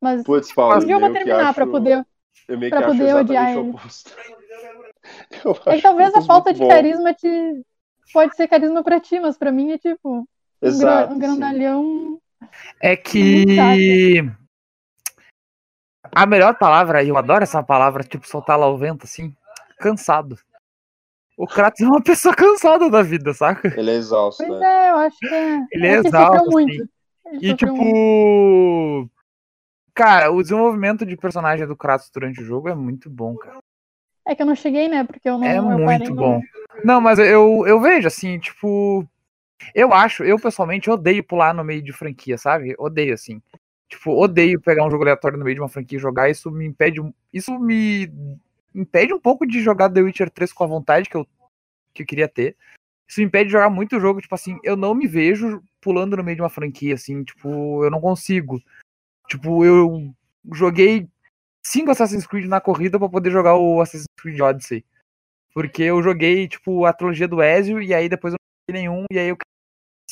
Mas Putz, Paulo, um dia eu vou terminar acho- pra poder. Eu meio que poder odiar ele. oposto. Eu É que talvez a falta de bom. carisma te. Pode ser carisma pra ti, mas pra mim é tipo. Exato, um sim. É que. A melhor palavra, e eu adoro essa palavra, tipo, soltar lá ao vento, assim. Cansado. O Kratos é uma pessoa cansada da vida, saca? Ele é exausto, Pois né? é, eu acho que é. Ele é exausto, assim. Ele E sofreu muito. tipo. Cara, o desenvolvimento de personagem do Kratos durante o jogo é muito bom, cara. É que eu não cheguei, né? Porque eu não. É eu parei muito no- bom. Não, mas eu, eu vejo, assim, tipo. Eu acho, eu pessoalmente odeio pular no meio de franquia, sabe? Odeio, assim. Tipo, odeio pegar um jogo aleatório no meio de uma franquia e jogar. Isso me impede. Isso me impede um pouco de jogar The Witcher 3 com a vontade que eu, que eu queria ter. Isso me impede de jogar muito jogo, tipo assim, eu não me vejo pulando no meio de uma franquia, assim, tipo, eu não consigo. Tipo, eu joguei cinco Assassin's Creed na corrida pra poder jogar o Assassin's Creed Odyssey. Porque eu joguei, tipo, a trilogia do Ezio, e aí depois eu nenhum, e aí eu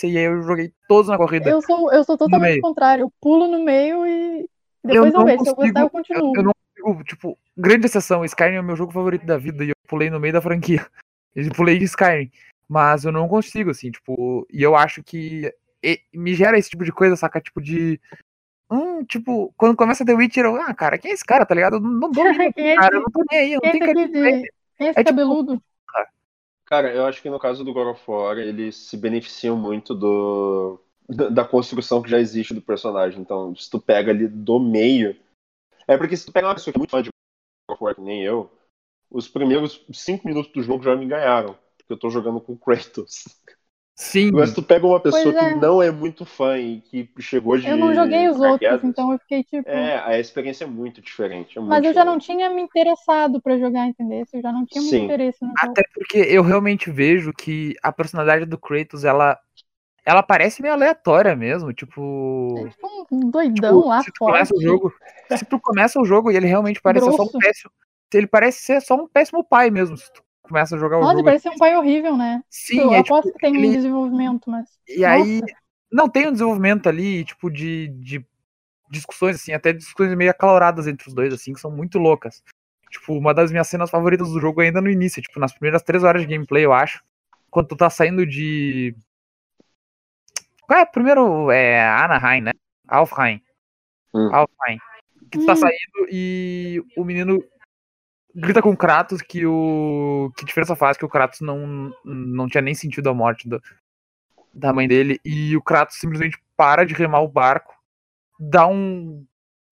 e aí eu joguei todos na corrida. Eu sou, eu sou totalmente contrário. Eu pulo no meio e depois eu, não vejo. Se eu gostar, eu consigo- continuo. Eu não consigo, tipo, grande exceção, Skyrim é o meu jogo favorito da vida, e eu pulei no meio da franquia. Eu pulei Skyrim. Mas eu não consigo, assim, tipo. E eu acho que e- me gera esse tipo de coisa, saca? Tipo de. Hum, tipo, quando começa The Witcher, eu, ah, cara, quem é esse cara, tá ligado? Eu não, Quem é cara, eu não tô nem aí, eu não tenho de. Quem é esse É tipo- cabeludo? Cara, eu acho que no caso do God of War, eles se beneficiam muito do, da, construção que já existe do personagem. Então, se tu pega ali do meio. É porque se tu pega uma pessoa que é muito fã de God of War, que nem eu, os primeiros cinco minutos do jogo já me ganharam. Porque eu tô jogando com Kratos. Sim, Mas tu pega uma pessoa é. que não é muito fã e que chegou de. Eu não joguei os outros, então eu fiquei tipo. É, a experiência é muito diferente. é muito Mas eu já não diferente. tinha me interessado pra jogar, entendeu? Eu já não tinha muito Sim. interesse no jogo. até porque eu realmente vejo que a personalidade do Kratos, ela. Ela parece meio aleatória mesmo, tipo. É tipo um doidão Tipo, lá se tu fora. começa o jogo, se tu começa o jogo e ele realmente parece ser só um péssimo, ele parece ser só um péssimo pai mesmo. Se tu começa a jogar o Nossa, ele jogo, parece ser um pai horrível, né? sim, eu é aposto tipo, que tem um ele- desenvolvimento, mas. e aí não tem um desenvolvimento ali, tipo de, de discussões assim, até discussões meio acaloradas entre os dois assim, que são muito loucas. Tipo, uma das minhas cenas favoritas do jogo ainda no início, tipo, nas primeiras três horas de gameplay, eu acho, quando tu tá saindo de qual é? Primeiro é Anaheim, né? Alfheim. Hum. Alfheim. Que tu tá Hum. saindo e o menino grita com o Kratos que o. Que diferença faz que o Kratos não, não tinha nem sentido a morte do- da mãe dele. E o Kratos simplesmente para de remar o barco, dá um,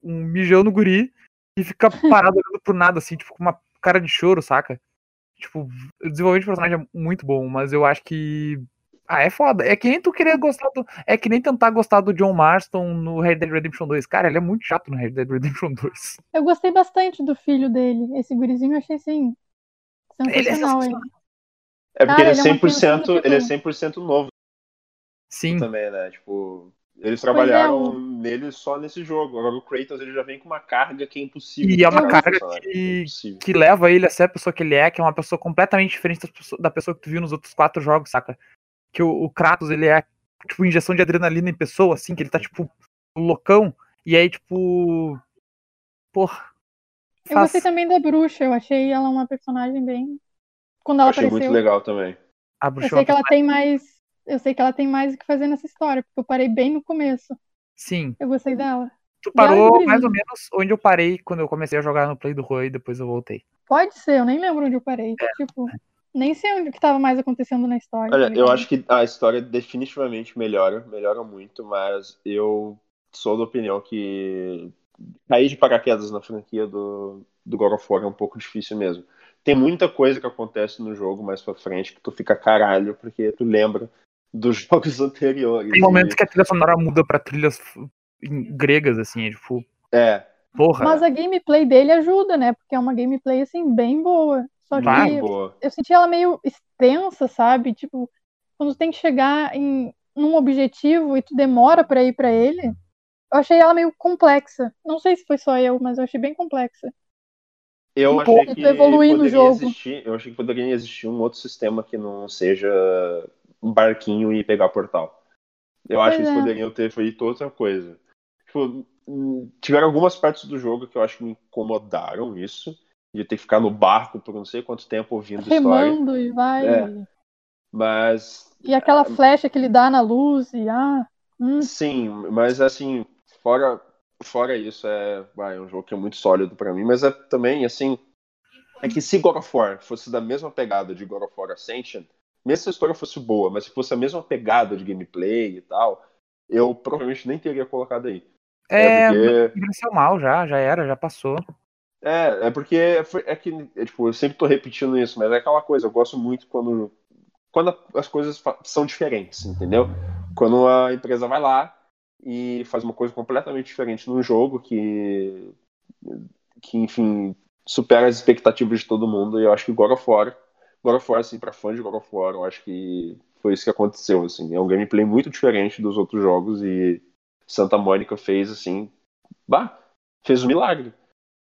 um mijão no guri e fica parado olhando pro nada, assim, tipo, com uma cara de choro, saca? Tipo, o desenvolvimento de personagem é muito bom, mas eu acho que. Ah, é foda. É que nem tu querer gostar do. É que nem tentar gostar do John Marston no Red Dead Redemption 2. Cara, ele é muito chato no Red Dead Redemption 2. Eu gostei bastante do filho dele. Esse gurizinho eu achei assim. Ele é Sensacional. ele. É porque Cara, ele é ele é uma 100%, criança ele é tipo- 100% novo Sim. também, né? Tipo, eles é, trabalharam o- nele só nesse jogo. Agora o Kratos ele já vem com uma carga que é impossível. E é uma carga que- é que leva ele a ser a pessoa que ele é, que é uma pessoa completamente diferente da pessoa que tu viu nos outros quatro jogos, saca? Que o, o Kratos, ele é, tipo, injeção de adrenalina em pessoa, assim, que ele tá, tipo, loucão. E aí, tipo. Porra. Eu faz- gostei também da bruxa. Eu achei ela uma personagem bem. Quando Eu ela achei muito apareceu. legal também. A Eu bruxa é sei que ela tem mais. Eu sei que ela tem mais o que fazer nessa história, porque eu parei bem no começo. Sim. Eu gostei dela. Tu é parou mais ou menos onde eu parei quando eu comecei a jogar no Play do Rui e depois eu voltei. Pode ser, eu nem lembro onde eu parei. Tipo, nem sei onde que tava mais acontecendo na história. Olha, tá eu acho que a história definitivamente melhora, melhora muito, mas eu sou da opinião que cair de paraquedas na franquia do, do God of War é um pouco difícil mesmo. Tem muita coisa que acontece no jogo mais pra frente que tu fica caralho, porque tu lembra dos jogos anteriores. Tem E- momentos que a trilha sonora muda pra trilhas gregas, assim, é tipo, É, porra. Mas a gameplay dele ajuda, né? Porque é uma gameplay, assim, bem boa. Só que boa. eu senti ela meio extensa, sabe? Tipo, quando tu tem que chegar em num objetivo e tu demora pra ir pra ele, eu achei ela meio complexa. Não sei se foi só eu, mas eu achei bem complexa. Eu Um achei que evoluir no jogo. existir, eu achei que poderia existir um outro sistema que não seja um barquinho e pegar portal. Eu acho que Pois eles é. poderiam ter feito outra coisa. Tipo, hum, tiveram algumas partes do jogo que eu acho que me incomodaram isso, de ter que ficar no barco por não sei quanto tempo ouvindo história. Remando e vai. É. Mas E aquela flecha que ele dá na luz e ah. hum. Sim, mas assim, fora, fora isso, é, vai, é um jogo que é muito sólido pra mim, mas é também, assim, é que se God of War fosse da mesma pegada de God of War Ascension, mesmo se a história fosse boa, mas se fosse a mesma pegada de gameplay e tal, eu provavelmente nem teria colocado aí. É, porque, envelheceu mal já, já era, já passou. É, é porque foi- é que, é, tipo, eu sempre tô repetindo isso, mas é aquela coisa, eu gosto muito quando, quando as coisas são diferentes, entendeu? Quando a empresa vai lá e faz uma coisa completamente diferente num jogo que, que enfim, supera as expectativas de todo mundo. E eu acho que God of War, God of War, assim, pra fã de God of War, eu acho que foi isso que aconteceu, assim. É um gameplay muito diferente dos outros jogos e Santa Mônica fez, assim, bah, fez um milagre.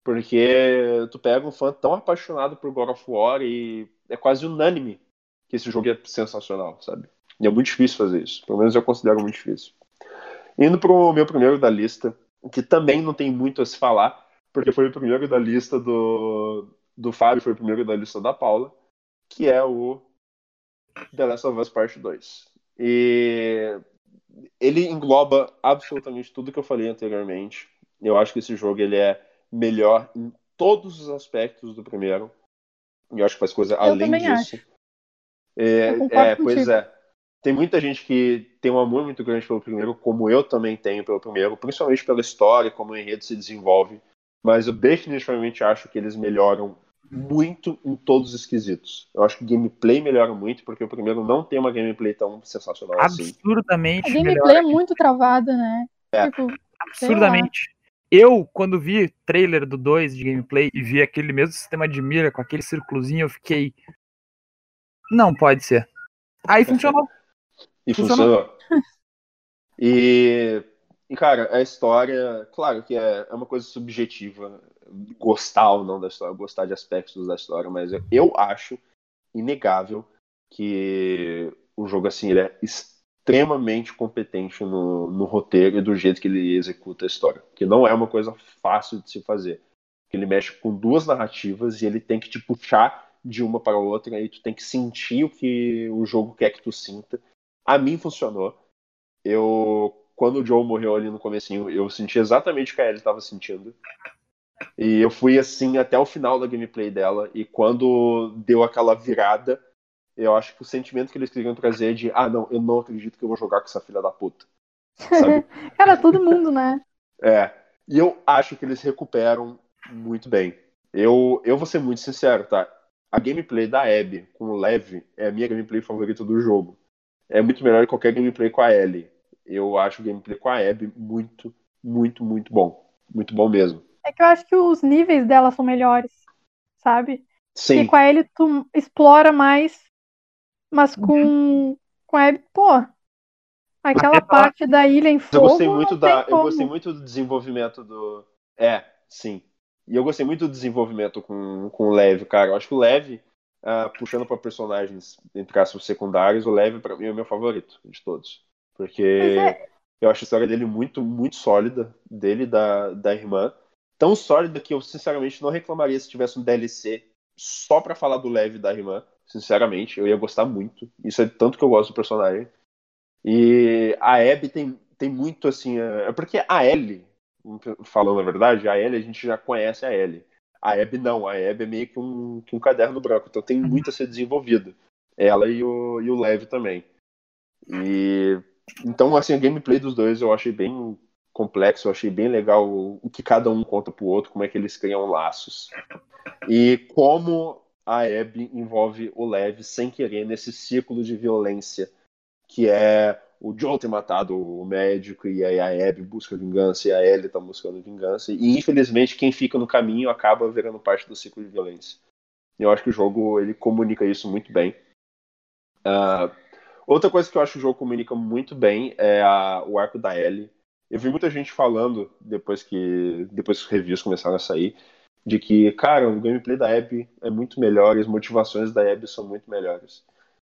Porque tu pega um fã tão apaixonado por God of War e é quase unânime que esse jogo é sensacional, sabe? E é muito difícil fazer isso. Pelo menos eu considero muito difícil. Indo pro meu primeiro da lista, que também não tem muito a se falar, porque foi o primeiro da lista do, do Fábio, foi o primeiro da lista da Paula, que é o The Last of Us Part 2. E ele engloba absolutamente tudo que eu falei anteriormente. Eu acho que esse jogo ele é melhor em todos os aspectos do primeiro. E eu acho que faz coisa Eu além disso. acho. É, é, pois contigo. é. Tem muita gente que tem um amor muito grande pelo primeiro, como eu também tenho pelo primeiro, principalmente pela história, como o enredo se desenvolve. Mas eu definitivamente acho que eles melhoram muito em todos os quesitos. Eu acho que o gameplay melhora muito, porque o primeiro não tem uma gameplay tão sensacional assim. Absurdamente A melhor. gameplay é muito travada, né? É. Tipo, Absurdamente. Eu, quando vi trailer do 2 de gameplay e vi aquele mesmo sistema de mira com aquele círculozinho, eu fiquei. Não pode ser. Aí funcionou. E Funcionou. funcionou. E, e, cara, a história, claro que é, é uma coisa subjetiva, gostar ou não da história, gostar de aspectos da história, mas eu, eu acho inegável que o jogo, assim, ele é extremamente competente no, no roteiro e do jeito que ele executa a história. Que não é uma coisa fácil de se fazer. Ele mexe com duas narrativas e ele tem que te puxar de uma para outra e tu tem que sentir o que o jogo quer que tu sinta. A mim funcionou. Eu, quando o Joe morreu ali no comecinho, eu senti exatamente o que a Ellie estava sentindo. E eu fui assim até o final da gameplay dela. E quando deu aquela virada, eu acho que o sentimento que eles queriam trazer é de ah não, eu não acredito que eu vou jogar com essa filha da puta. Cara, todo mundo, né? É. E eu acho que eles recuperam muito bem. Eu, eu vou ser muito sincero, tá? A gameplay da Abby com o Lev é a minha gameplay favorita do jogo. É muito melhor que qualquer gameplay com a Ellie. Eu acho o gameplay com a Abby muito, muito, muito bom. Muito bom mesmo. É que eu acho que os níveis dela são melhores, sabe? Sim, E com a Ellie tu explora mais, mas com, com a Abby, pô, aquela Até falar- parte da ilha em eu fogo gostei muito da, eu gostei muito do desenvolvimento do. É, sim. E eu gostei muito do desenvolvimento com, com o Lev, cara. Eu acho que o Lev, ah, puxando para personagens entre aspas secundários, o Lev pra mim é o meu favorito de todos, porque é- eu acho a história dele muito, muito sólida, dele e da, da irmã. Tão sólida que eu, sinceramente, não reclamaria se tivesse um DLC só pra falar do Lev e da irmã. Sinceramente, eu ia gostar muito. Isso é tanto que eu gosto do personagem. E a Abby tem, tem muito assim. É é porque a Ellie, falando a verdade, a Ellie a gente já conhece a Ellie. A Abby não, a Abby é meio que um, que um caderno branco, então tem muito a ser desenvolvido. Ela e o, e o Lev também. E então, assim, a gameplay dos dois eu achei bem complexo, eu achei bem legal o, o que cada um conta pro outro, como é que eles criam laços. E como a Abby envolve o Lev sem querer nesse círculo de violência que é o Joe ter matado o médico e aí a Abby busca vingança e a Ellie tá buscando vingança. E infelizmente quem fica no caminho acaba virando parte do ciclo de violência. Eu acho que o jogo ele comunica isso muito bem. Ah, outra coisa que eu acho que o jogo comunica muito bem é a- o arco da Ellie. Eu vi muita gente falando depois que depois que os reviews começaram a sair de que, cara, o gameplay da Abby é muito melhor e as motivações da Abby são muito melhores.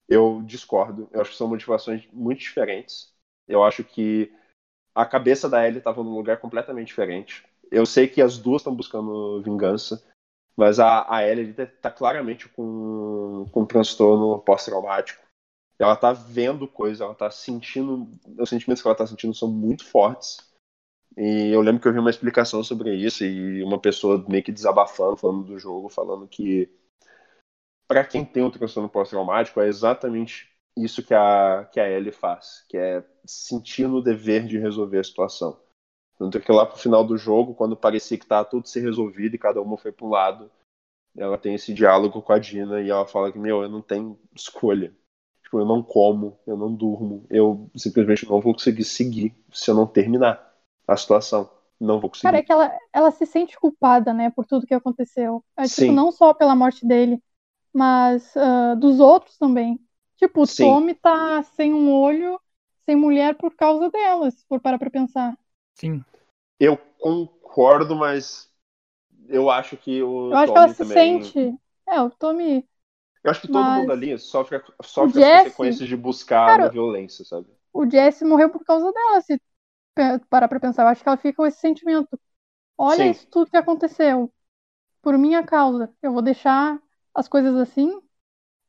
Eu discordo. Eu acho que são motivações muito diferentes. Eu acho que a cabeça da Ellie estava num lugar completamente diferente. Eu sei que as duas estão buscando vingança, mas a, a Ellie está claramente com, com um transtorno pós-traumático. Ela tá vendo coisas, ela tá sentindo. Os sentimentos que ela tá sentindo são muito fortes. E eu lembro que eu vi uma explicação sobre isso e uma pessoa meio que desabafando, falando do jogo, falando que para quem tem um transtorno pós-traumático é exatamente isso que a, que a Ellie faz, que é sentir no dever de resolver a situação. Tanto que lá pro final do jogo, quando parecia que tava tudo se resolvido e cada uma foi um lado, ela tem esse diálogo com a Dina e ela fala que, meu, eu não tenho escolha. Tipo, eu não como, eu não durmo, eu simplesmente não vou conseguir seguir se eu não terminar a situação. Não vou conseguir. Cara, é que ela, ela se sente culpada, né, por tudo que aconteceu. É, tipo, Sim. não só pela morte dele, mas ah, dos outros também. Tipo, o Sim. Tommy tá sem um olho, sem mulher por causa dela, se for parar pra pensar. Sim. Eu concordo, mas eu acho que o Eu acho que Tommy ela se também... sente. É, o Tommy. Eu acho que todo Mas- mundo ali sofre, sofre as Jesse- consequências de buscar Cara, uma violência, sabe? O Jesse morreu por causa dela, se parar pra pensar. Eu acho que ela fica com esse sentimento. Olha Sim. isso tudo que aconteceu. Por minha causa. Eu vou deixar as coisas assim.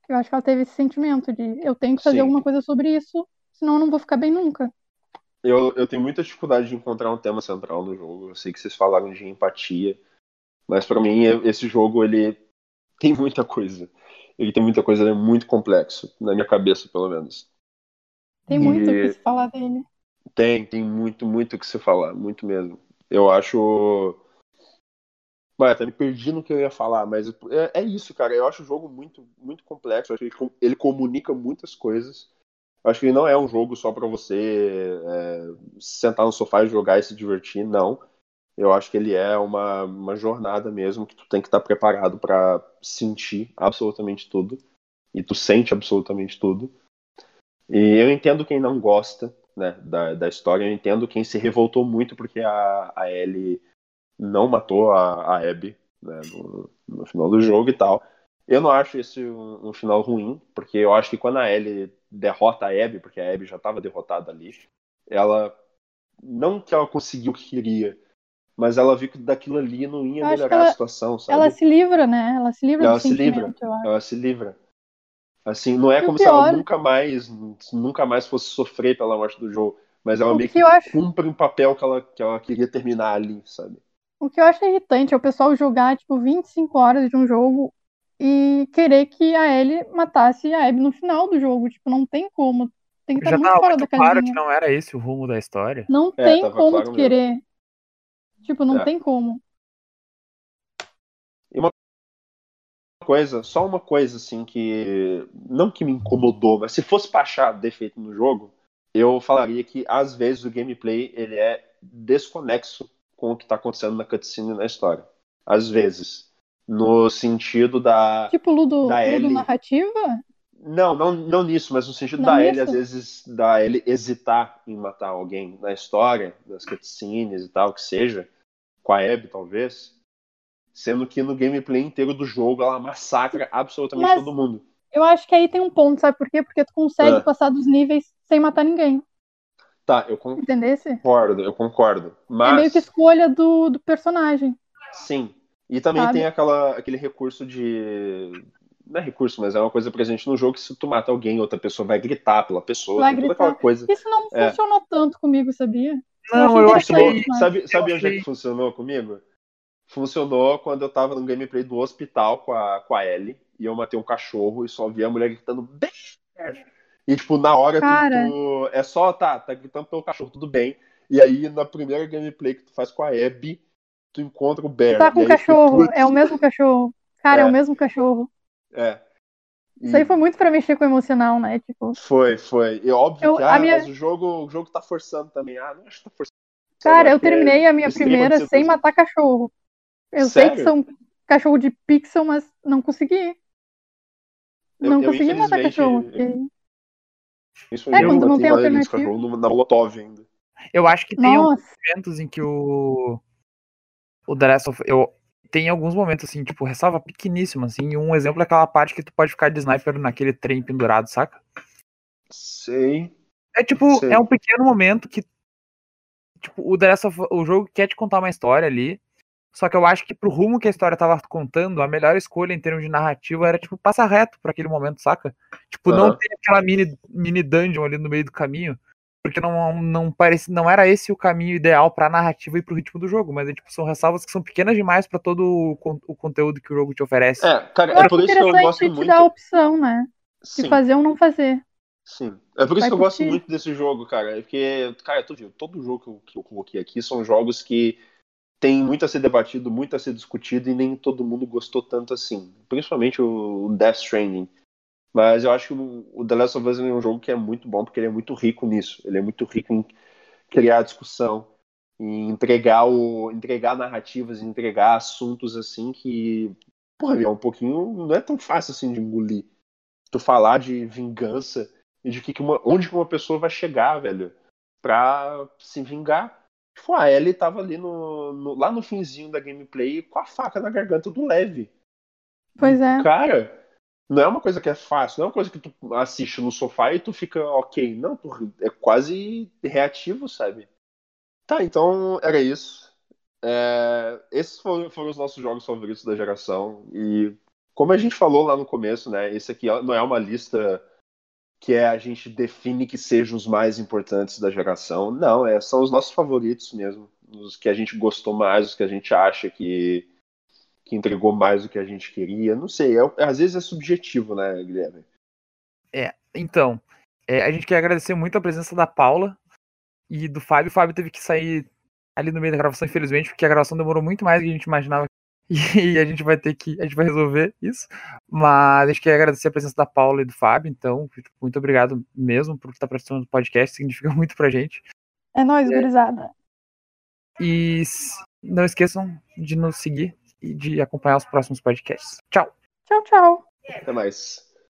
Eu acho que ela teve esse sentimento de eu tenho que fazer Sim. alguma coisa sobre isso, senão eu não vou ficar bem nunca. Eu, eu tenho muita dificuldade de encontrar um tema central no jogo. Eu sei que vocês falaram de empatia, mas pra mim esse jogo ele tem muita coisa. Ele tem muita coisa, ele é muito complexo, na minha cabeça, pelo menos. Tem muito o E- que se falar dele. Tem, tem muito, muito o que se falar, muito mesmo. Eu acho. Ué, até me perdi no que eu ia falar, mas é, é isso, cara. Eu acho o jogo muito, muito complexo. Eu acho que ele, ele comunica muitas coisas. Eu acho que ele não é um jogo só pra você é, sentar no sofá e jogar e se divertir, não. Eu acho que ele é uma, uma jornada mesmo que tu tem que estar preparado pra sentir absolutamente tudo. E tu sente absolutamente tudo. E eu entendo quem não gosta né, da, da história, eu entendo quem se revoltou muito porque a, a Ellie não matou a, a Abby né, no, no final do jogo e tal. Eu não acho esse um, um final ruim, porque eu acho que quando a Ellie derrota a Abby, porque a Abby já estava derrotada ali, ela não que ela conseguiu o que queria, mas ela viu que daquilo ali não ia melhorar a ela- situação, sabe? Ela se livra, né? Ela se livra Ela do se livra. sentimento, eu acho. ela se livra. Assim, não é E como se ela pior- nunca mais, nunca mais fosse sofrer pela morte do jogo, mas ela O meio que que eu acho- cumpre um papel que ela, que ela queria terminar ali, sabe? O que eu acho irritante é o pessoal jogar, tipo, 25 horas de um jogo e querer que a Ellie matasse a Abby no final do jogo. Tipo, não tem como. Tem que estar Já muito fora da muito claro que casinha. não era esse o rumo da história. Não É, tem como claro querer. Tipo, não É. tem como. Coisa, só uma coisa assim que não que me incomodou, mas se fosse pra achar defeito no jogo, eu falaria que às vezes o gameplay ele é desconexo com o que tá acontecendo na cutscene e na história. Às vezes, no sentido da Tipo, Ludo, Da Ludo Ellie. narrativa? Não, não, não nisso, mas no sentido Não da nisso? Ellie, às vezes, da Ellie hesitar em matar alguém na história, das cutscenes e tal, que seja, com a Abby, talvez, sendo que no gameplay inteiro do jogo ela massacra absolutamente Mas- todo mundo. Eu acho que aí tem um ponto, sabe por quê? Porque tu consegue Ah. passar dos níveis sem matar ninguém. Tá, eu con- Entendesse? concordo, eu concordo. Mas, É meio que escolha do, do personagem. sim. E também Sabe? tem aquela, aquele recurso de. Não é recurso, mas é uma coisa presente no jogo que se tu mata alguém, outra pessoa vai gritar pela pessoa, Vai toda gritar. aquela coisa. Isso não É. funcionou tanto comigo, sabia? Não, achei eu achei. Sabe, sabe eu onde é achei- que funcionou comigo? Funcionou quando eu tava no gameplay do hospital com a, com a Ellie e eu matei um cachorro e só vi a mulher gritando bem. E tipo, na hora tu- Cara. tu, é só, tá, tá gritando pelo cachorro, tudo bem. E aí na primeira gameplay que tu faz com a Abby, tu encontra o Bear. Tá com o tu- cachorro, é o mesmo cachorro. Cara, é, É. o mesmo cachorro. É. E Isso aí foi muito pra mexer com o emocional, né? Tipo, foi, foi. E óbvio Eu- que, ah, minha- mas o jogo, o jogo tá forçando também. Ah, não acho que tá forçando. cara, eu é- terminei a minha primeira sem matar cachorro. Eu sei que Sério? são cachorro de pixel, mas não consegui. Eu- Não eu, consegui matar cachorro. porque- Isso É, aí, eu quando não tem alternativa. cachorros no- na Molotov ainda. Eu acho que tem alguns Nossa, momentos em que o. O The Last of eu Tem alguns momentos, assim, tipo, ressalva pequeníssima, assim. Um exemplo é aquela parte que tu pode ficar de sniper naquele trem pendurado, saca? Sei. É tipo, Sei. é um pequeno momento que. Tipo, o The Last of o jogo quer te contar uma história ali. Só que eu acho que pro rumo que a história tava contando, a melhor escolha em termos de narrativa era, tipo, passar reto por aquele momento, saca? Tipo, não Aham. ter aquela mini, mini dungeon ali no meio do caminho. Porque não, não, parece, não era esse o caminho ideal pra narrativa e pro ritmo do jogo. Mas, é, tipo, são ressalvas que são pequenas demais pra todo o, o conteúdo que o jogo te oferece. É, cara, eu é por isso que eu interessante gosto te muito. dar a opção, né? De Sim, fazer ou não fazer. sim. É por isso Vai que eu gosto curtir. muito desse jogo, cara. É Porque, cara, tu viu, todo jogo que eu, que eu coloquei aqui são jogos que tem muito a ser debatido, muito a ser discutido e nem todo mundo gostou tanto assim. Principalmente o Death Stranding. Mas eu acho que o The Last of Us é um jogo que é muito bom porque ele é muito rico nisso. Ele é muito rico em criar discussão, em entregar, o, entregar narrativas, entregar assuntos assim que, porra, é um pouquinho. Não é tão fácil assim de engolir. Tu falar de vingança e de que que uma, onde uma pessoa vai chegar, velho, pra se vingar. Tipo, a Ellie tava ali no, no- lá no finzinho da gameplay com a faca na garganta do Leve. Pois é. Cara, não é uma coisa que é fácil, não é uma coisa que tu assiste no sofá e tu fica ok. Não, tu é quase reativo, sabe? Tá, então era isso. É, esses foram, foram os nossos jogos favoritos da geração. E como a gente falou lá no começo, né? Esse aqui não é uma lista que é a gente define que sejam os mais importantes da geração. Não, é, são os nossos favoritos mesmo. Os que a gente gostou mais, os que a gente acha que, que entregou mais do que a gente queria. Não sei, é, às vezes é subjetivo, né, Guilherme? É, então, é, a gente quer agradecer muito a presença da Paula e do Fábio. O Fábio teve que sair ali no meio da gravação, infelizmente, porque a gravação demorou muito mais do que a gente imaginava e a gente vai ter que, a gente vai resolver isso. Mas a gente quer agradecer a presença da Paula e do Fábio, então, muito obrigado mesmo por estar participando do podcast, significa muito pra gente. É nóis, é. gurizada. E não esqueçam de nos seguir e de acompanhar os próximos podcasts. Tchau. Tchau, tchau. Até mais.